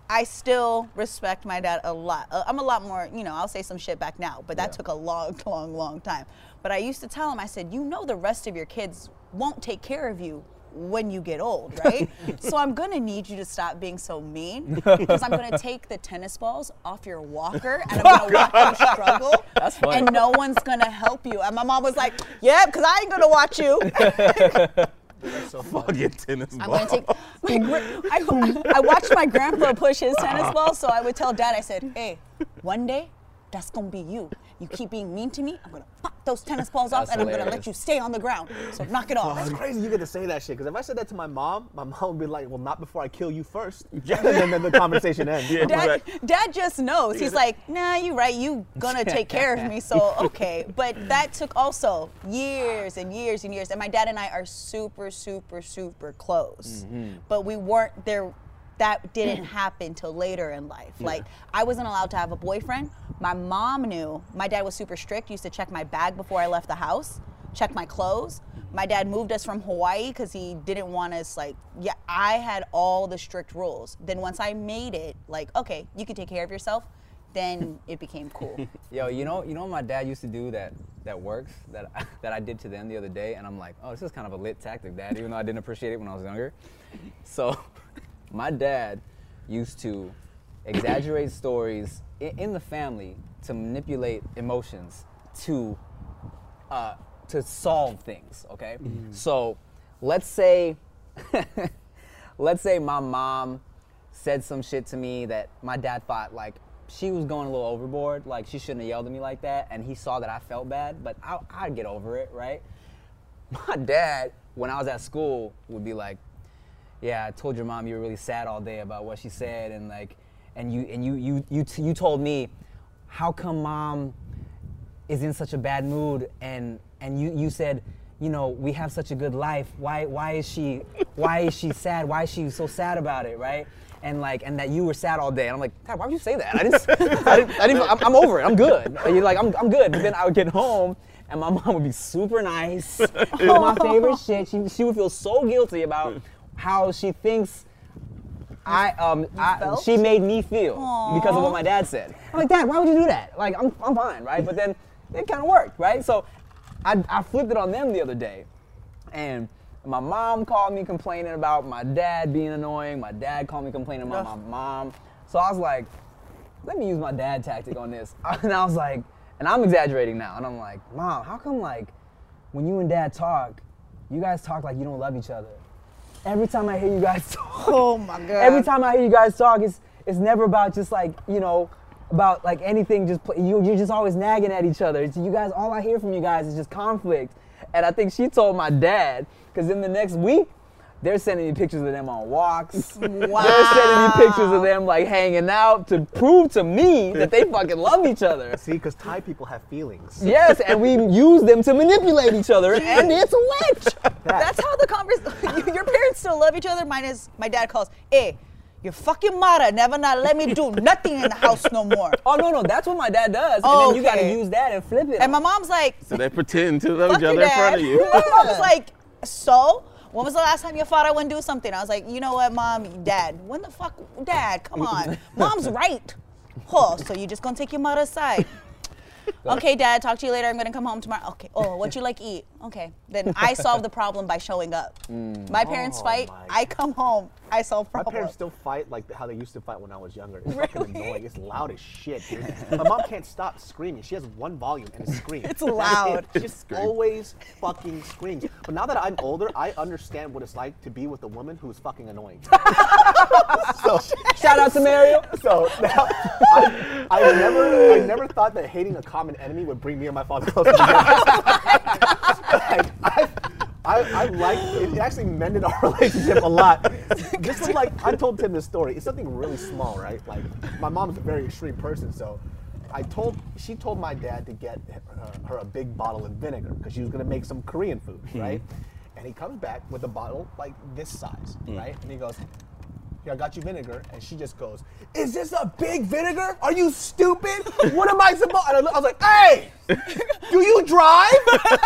I still respect my dad a lot. Uh, I'm a lot more, you know, I'll say some shit back now, but that took a long, long, long time. But I used to tell him, I said, you know, the rest of your kids won't take care of you when you get old, right? so I'm gonna need you to stop being so mean because I'm gonna take the tennis balls off your walker and I'm gonna watch you struggle. That's funny. And no one's gonna help you. And my mom was like, "Yep, because I ain't gonna watch you." Fucking tennis I'm gonna take. My, I, I watched my grandpa push his tennis ball, so I would tell Dad. I said, "Hey, one day, that's gonna be you. You keep being mean to me. I'm gonna pop those tennis balls off, That's and I'm gonna let you stay on the ground. So knock it off." That's crazy you get to say that shit. Because if I said that to my mom, my mom would be like, well, not before I kill you first. and then, then the conversation ends. Yeah. Dad, like, Dad just knows. He's like, nah, you right. You gonna take care of me, so okay. But that took also years and years and years. And my dad and I are super, super, super close. Mm-hmm. But we weren't there. That didn't mm. happen till later in life. Like I wasn't allowed to have a boyfriend. My mom knew. My dad was super strict. Used to check my bag before I left the house. Check my clothes. My dad moved us from Hawaii because he didn't want us like yeah, I had all the strict rules. Then once I made it, like, okay, you can take care of yourself, then it became cool. Yo, you know, you know what my dad used to do that that works that I, that I did to them the other day, and I'm like, oh, this is kind of a lit tactic, Dad, even though I didn't appreciate it when I was younger. So, my dad used to exaggerate stories in, in the family to manipulate emotions to uh, to solve things. Okay, so let's say let's say my mom said some shit to me that my dad thought like she was going a little overboard, like she shouldn't have yelled at me like that, and he saw that I felt bad, but I, I'd get over it, right? My dad, when I was at school, would be like, "Yeah, I told your mom you were really sad all day about what she said, and like, and you and you you you t- you told me." how come mom is in such a bad mood and and you you said you know we have such a good life. Why why is she why is she sad? Why is she so sad about it? Right? And like and that you were sad all day. And i'm like Dad, why would you say that? I didn't i didn't, I didn't I'm, I'm over it. I'm good. And you're like I'm, I'm good. But then i would get home and my mom would be super nice. My favorite shit. She, she would feel so guilty about how she thinks I um I, she made me feel because of what my dad said. I'm like, Dad, why would you do that? Like, I'm, I'm fine, right? But then it kind of worked, right? So I, I flipped it on them the other day, and my mom called me complaining about my dad being annoying. My dad called me complaining about my mom. So I was like, let me use my dad tactic on this. And I was like, and I'm exaggerating now. And I'm like, Mom, how come like when you and Dad talk, you guys talk like you don't love each other? Every time I hear you guys talk, Oh my god. every time I hear you guys talk, it's it's never about just like you know about like anything. Just play, you you're just always nagging at each other. It's, you guys, all I hear from you guys is just conflict. And I think she told my dad because in the next week. They're sending me pictures of them on walks. Wow. They're sending me pictures of them like hanging out to prove to me that they fucking love each other. See, because Thai people have feelings. Yes, and we use them to manipulate each other, and it's a witch. That's how the conversation. Your parents still love each other. Mine is my dad calls, "Hey, your fucking mother never not let me do nothing in the house no more." Oh no, no, that's what my dad does, and then you gotta use that and flip it. And my mom's like, So they pretend to love each other in front of you. My mom's like, "So." When was the last time your father went do something? I was like, you know what, mom, dad. When the fuck, dad? Come on, mom's right. Oh, so you just gonna take your mother's side? Okay, dad. Talk to you later. I'm gonna come home tomorrow. Okay. Oh, what you like eat? Okay. Then I solve the problem by showing up. Mm. My parents Oh fight. my I come home. I solve problems. My parents still fight like how they used to fight when I was younger. It's fucking annoying. It's loud as shit, dude. My mom can't stop screaming. She has one volume and it's screams. It's loud. She just always fucking screams. But now that I'm older, I understand what it's like to be with a woman who's fucking annoying. so, Shout out to Mario. so now, I, I never, I never thought that hating a common enemy would bring me and my father closer together. Like, I, I, I like it actually mended our relationship a lot. Just from like I told Tim this story. It's something really small, right? Like my mom's a very extreme person, so I told she told my dad to get her, uh, her a big bottle of vinegar because she was gonna make some Korean food, hmm. right? And he comes back with a bottle like this size, hmm. right? And he goes, here, I got you vinegar. And she just goes, Is this a big vinegar? Are you stupid? What am I supposed I was like, Hey, do you drive?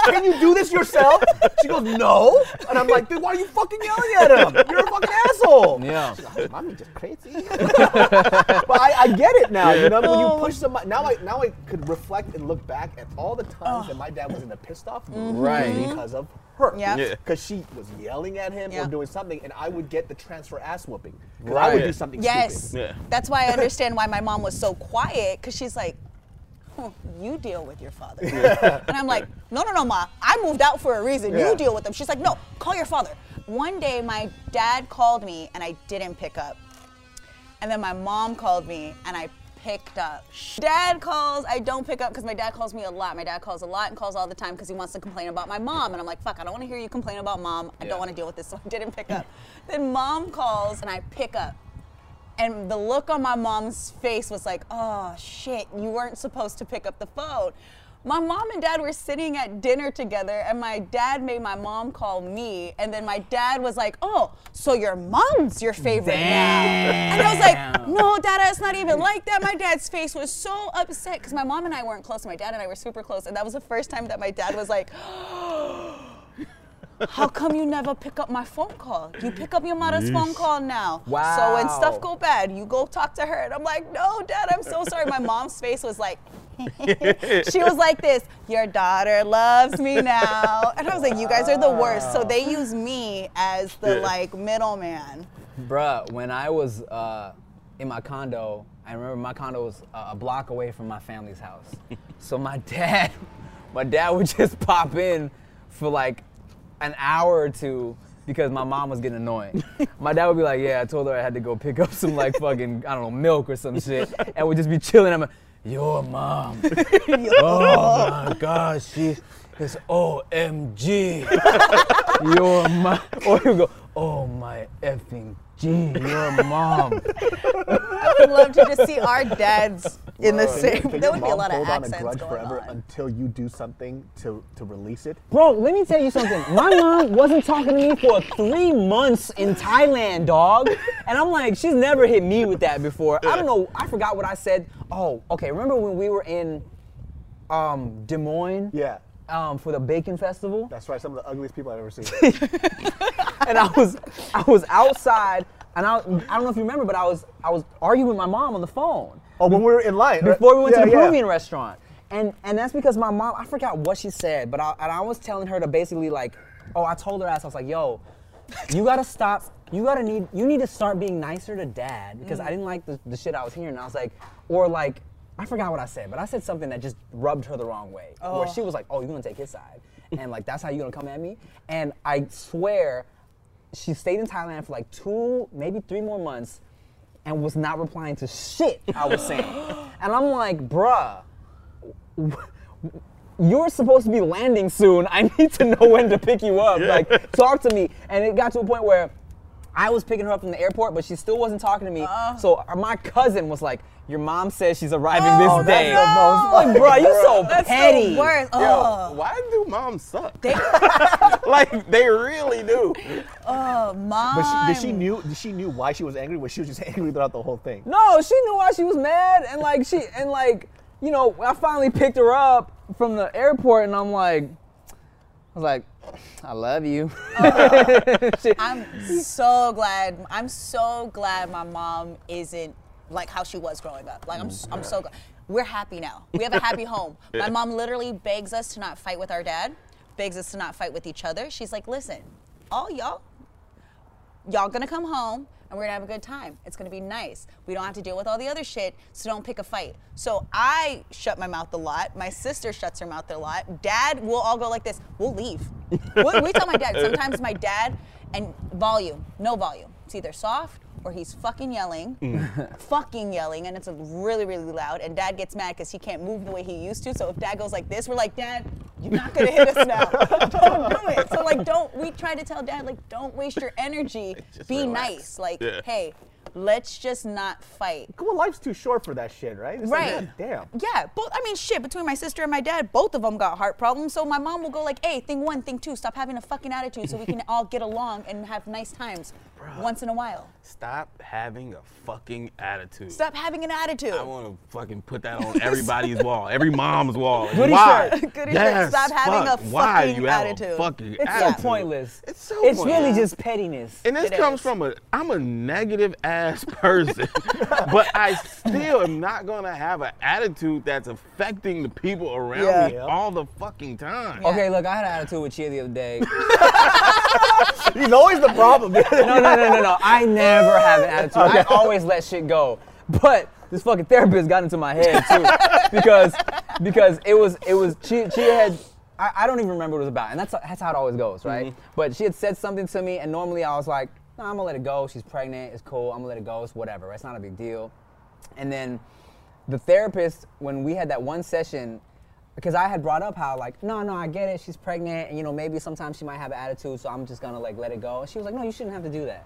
Can you do this yourself? She goes, No. And I'm like, Then why are you fucking yelling at him? You're a fucking asshole. Yeah. She's like, Mommy just crazy. but I, I get it now. You know, when you push somebody, now I now I could reflect and look back at all the times that my dad was in a pissed off mood Right. because of her. Yeah. Yeah. Because she was yelling at him Yeah. or doing something, and I would get the transfer ass whooping. 'Cause I would do something Yes. stupid. Yeah. That's why I understand why my mom was so quiet because she's like, "Huh, you deal with your father. and I'm like, no, no, no, ma. I moved out for a reason. Yeah. You deal with them. She's like, no, call your father. One day, my dad called me and I didn't pick up. And then my mom called me and I picked up. Dad calls, I don't pick up because my dad calls me a lot. My dad calls a lot and calls all the time because he wants to complain about my mom. And I'm like, fuck, I don't want to hear you complain about mom. I Yeah. don't want to deal with this, so I didn't pick up. then mom calls and I pick up. And the look on my mom's face was like, oh shit, you weren't supposed to pick up the phone. My mom and dad were sitting at dinner together, and my dad made my mom call me. And then my dad was like, oh, so your mom's your favorite now. And I was like, no, dad, it's not even like that. My dad's face was so upset because my mom and I weren't close. My dad and I were super close. And that was the first time that my dad was like, oh, how come you never pick up my phone call? You pick up your mother's phone call now. Wow. So when stuff go bad, you go talk to her. And I'm like, no, dad, I'm so sorry. My mom's face was like, she was like this, your daughter loves me now. And I was like, you guys are the worst. So they use me as the Yeah. like middleman. Bruh, when I was uh, in my condo, I remember my condo was uh, a block away from my family's house. so my dad, my dad would just pop in for like an hour or two because my mom was getting annoying. my dad would be like, "Yeah, I told her I had to go pick up some like fucking I don't know milk or some shit," and we'd just be chilling. I'm like, "Your mom, oh my god, she is OMG." Your mom, or he would go, "Oh my effing Gee, you're a mom. I would love to just see our dads in the same. you- can There would be a lot of hold on a grudge going forever on. until you do something to to release it. Bro, let me tell you something. My mom wasn't talking to me for three months in Thailand, dog. And I'm like, she's never hit me with that before. I don't know. I forgot what I said. Oh, okay. Remember when we were in um, Des Moines Yeah, um, for the Bacon Festival? that's right. Some of the ugliest people I've ever seen. and I was I was outside, and I, I don't know if you remember, but I was I was arguing with my mom on the phone oh, when we were in line right? before we went Yeah, to the yeah. Peruvian restaurant. And and that's because my mom, I forgot what she said, but I, and I was telling her to basically like, oh, I told her ass, I was like, yo, you gotta stop, you gotta need, you need to start being nicer to dad because I didn't like the, the shit I was hearing. I was like, or like, I forgot what I said, but I said something that just rubbed her the wrong way. Where oh. she was like, oh, you're gonna take his side, and like that's how you're gonna come at me. And I swear, she stayed in Thailand for like two, maybe three more months and was not replying to shit I was saying. and I'm like, bruh, you're supposed to be landing soon. I need to know when to pick you up. Like, talk to me. And it got to a point where I was picking her up from the airport, but she still wasn't talking to me. So uh, my cousin was like, your mom says she's arriving Oh, this that's day. the most- Like, bro, you so That's petty. the worst. Yo, Oh, why do moms suck? they, like they really do. oh, mom. But she, did she knew? Did she knew why she was angry? Was she was just angry throughout the whole thing? No, she knew why she was mad, and like she and like you know, I finally picked her up from the airport, and I'm like, I was like, I love you. Oh. She- I'm so glad. I'm so glad my mom isn't like how she was growing up. Like I'm, s- I'm so glad. We're happy now. We have a happy home. My mom literally begs us to not fight with our dad, begs us to not fight with each other. She's like, listen, all y'all, y'all gonna come home and we're gonna have a good time. It's gonna be nice. We don't have to deal with all the other shit, so don't pick a fight. So I shut my mouth a lot. My sister shuts her mouth a lot. Dad we'll all go like this. We'll leave. we, we tell my dad. Sometimes my dad and volume, no volume. It's either soft or he's fucking yelling, mm. fucking yelling, and it's really, really loud. And dad gets mad because he can't move the way he used to. So if dad goes like this, we're like, Dad, you're not gonna hit us now. don't do it. So like, don't. We try to tell dad like, don't waste your energy. Be relax. nice. Like, Yeah. hey, let's just not fight. Come on, life's too short for that shit, right? It's Right. Like, damn. Yeah, both. I mean, shit. Between my sister and my dad, both of them got heart problems. So my mom will go like, "Hey, thing one, thing two, stop having a fucking attitude, so we can all get along and have nice times once in a while. Stop having a fucking attitude. Stop having an attitude." I want to fucking put that on everybody's wall, every mom's wall. Goody Why? shirt. Goody shirt. yes, Stop having fuck. a Why fucking you have attitude. A fucking it's attitude? so pointless. It's so pointless. It's pointless. really just pettiness. And this It comes is. from a I'm a negative ass person, but I still am not gonna have an attitude that's affecting the people around Yeah. me all the fucking time. Okay, look, I had an attitude with Chia the other day. He's always the problem. no, no, no, no, no. I never have an attitude. I always let shit go. But this fucking therapist got into my head too, because because it was it was she she had. I, I don't even remember what it was about, and that's that's how it always goes, right? Mm-hmm. But she had said something to me, and normally I was like, "No, I'm gonna let it go. She's pregnant. It's cool. I'm gonna let it go. It's whatever. It's not a big deal." And then the therapist, when we had that one session, because I had brought up how like, no, no, I get it. She's pregnant, and you know maybe sometimes she might have an attitude, so I'm just gonna like let it go. And she was like, no, you shouldn't have to do that.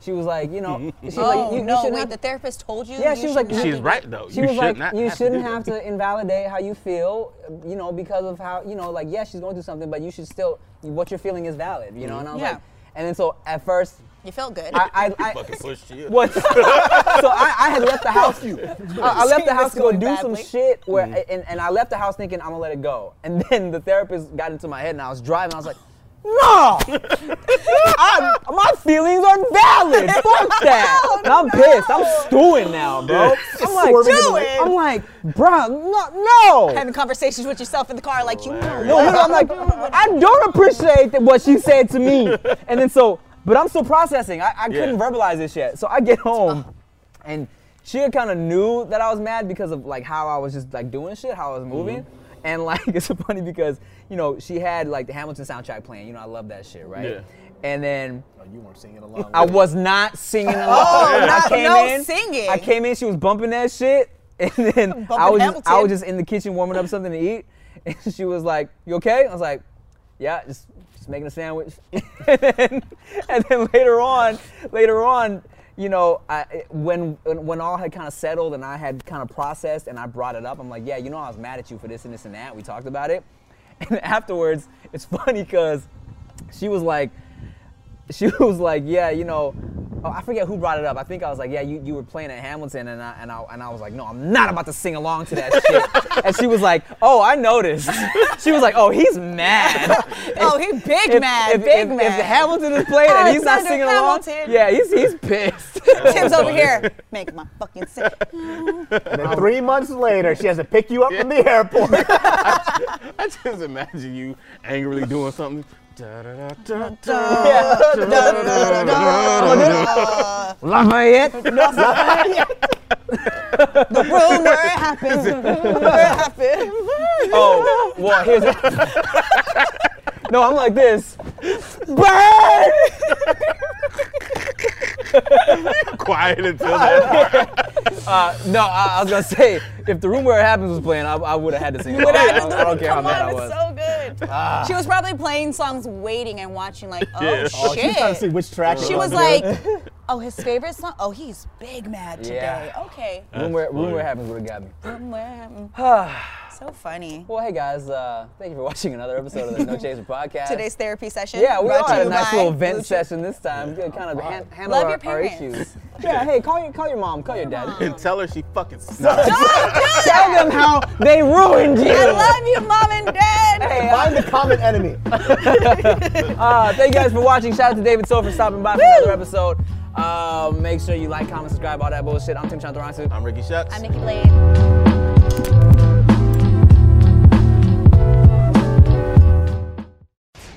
She was like, you know, she was oh like, you, oh, you no! shouldn't Wait, have the therapist told you. Yeah, you she was like, have She's to right though. she you was should like, not you have shouldn't to have that. to invalidate how you feel, you know, because of how, you know, like, yes, she's going through something, but you should still, what you're feeling is valid, you know? And I was Yeah. like, and then so at first, You felt good. I, I, I Fucking push you. what? so I, I had left the house. I, I left the house to go going do some shit where, Mm-hmm. and, and I left the house thinking I'm gonna let it go. And then the therapist got into my head, and I was driving. I was like, No, I, my feelings are valid. Fuck that. And I'm pissed. I'm stewing now, bro. I'm like, swerving in. I'm like, bro, no, no. Having conversations with yourself in the car, like you. No, no, I'm like, I don't appreciate what she said to me. And then so, but I'm still processing. I, I couldn't Yeah. verbalize this yet. So I get home, and she kind of knew that I was mad because of like how I was just like doing shit, how I was moving. Mm-hmm. And like it's so funny because you know she had like the Hamilton soundtrack playing. You know I love that shit, right? Yeah. And then Oh, you weren't singing along. I was not singing oh, along. Oh, And I came no in, singing. I came in, she was bumping that shit, and then I Bumping was just, I was just in the kitchen warming up something to eat, and she was like, "You okay?" I was like, "Yeah, just just making a sandwich. and, then, and then later on, later on, you know, I, when when all had kind of settled and I had kind of processed and I brought it up, I'm like, yeah, you know, I was mad at you for this and this and that. We talked about it, and afterwards, it's funny because she was like, she was like, yeah, you know, oh, I forget who brought it up. I think I was like, yeah, you, you were playing at Hamilton, and I, and I and I was like, no, I'm not about to sing along to that shit. and she was like, oh, I noticed. She was like, oh, he's mad. Oh, he big If, mad, if, big if, mad. if Hamilton is playing and he's not singing Hamilton. along, yeah, he's he's pissed. Tim's over here making my fucking sick. And then three months later, she has to pick you up from the airport. I just imagine you angrily doing something. Lafayette. The room where it happened. Where it happened. Oh, well, here's No, I'm like this. Burn! Quiet until that part. Uh, no, I, I was gonna say if the room where it happens was playing, I, I would have had to sing. it. What I, happened? don't- I don't care how Come mad on, I it's was. so good. She was probably playing songs, waiting and watching, like, oh Yeah. Oh, she's trying to see which track. She was like, oh, his favorite song. Oh, he's big mad today. Yeah. Okay. room where, room where it happens would have got me. Room where it happened. So funny. Well, hey guys, uh, thank you for watching another episode of the No Chaser podcast. Today's therapy session. yeah, we brought all to had a nice little vent Blue session this time. Good, kind of han- handle Love our, your our parents. issues. yeah, hey, call your call your mom, call your dad. And tell her she fucking sucks. Tell them how they ruined you. I love you, mom and dad. Hey, Find the common enemy. Uh, thank you guys for watching. Shout out to David So for stopping by for another episode. Uh, make sure you like, comment, subscribe, all that bullshit. I'm Tim Chantarangsu. I'm Ricky Shucks. I'm Nikki Blade.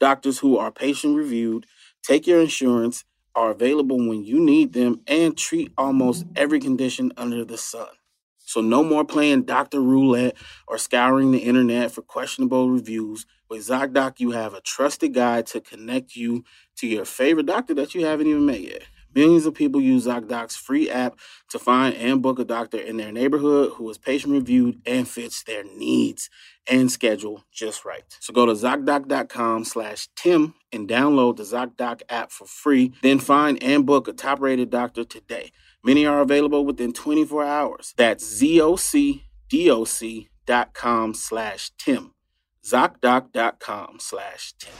doctors who are patient reviewed, take your insurance, are available when you need them, and treat almost every condition under the sun. So, no more playing doctor roulette or scouring the internet for questionable reviews. With ZocDoc, you have a trusted guide to connect you to your favorite doctor that you haven't even met yet. Millions of people use ZocDoc's free app to find and book a doctor in their neighborhood who is patient reviewed and fits their needs and schedule just right. So go to ZocDoc.com slash Tim and download the ZocDoc app for free. Then find and book a top rated doctor today. Many are available within 24 hours. That's ZocDoc.com slash Tim. ZocDoc.com slash Tim.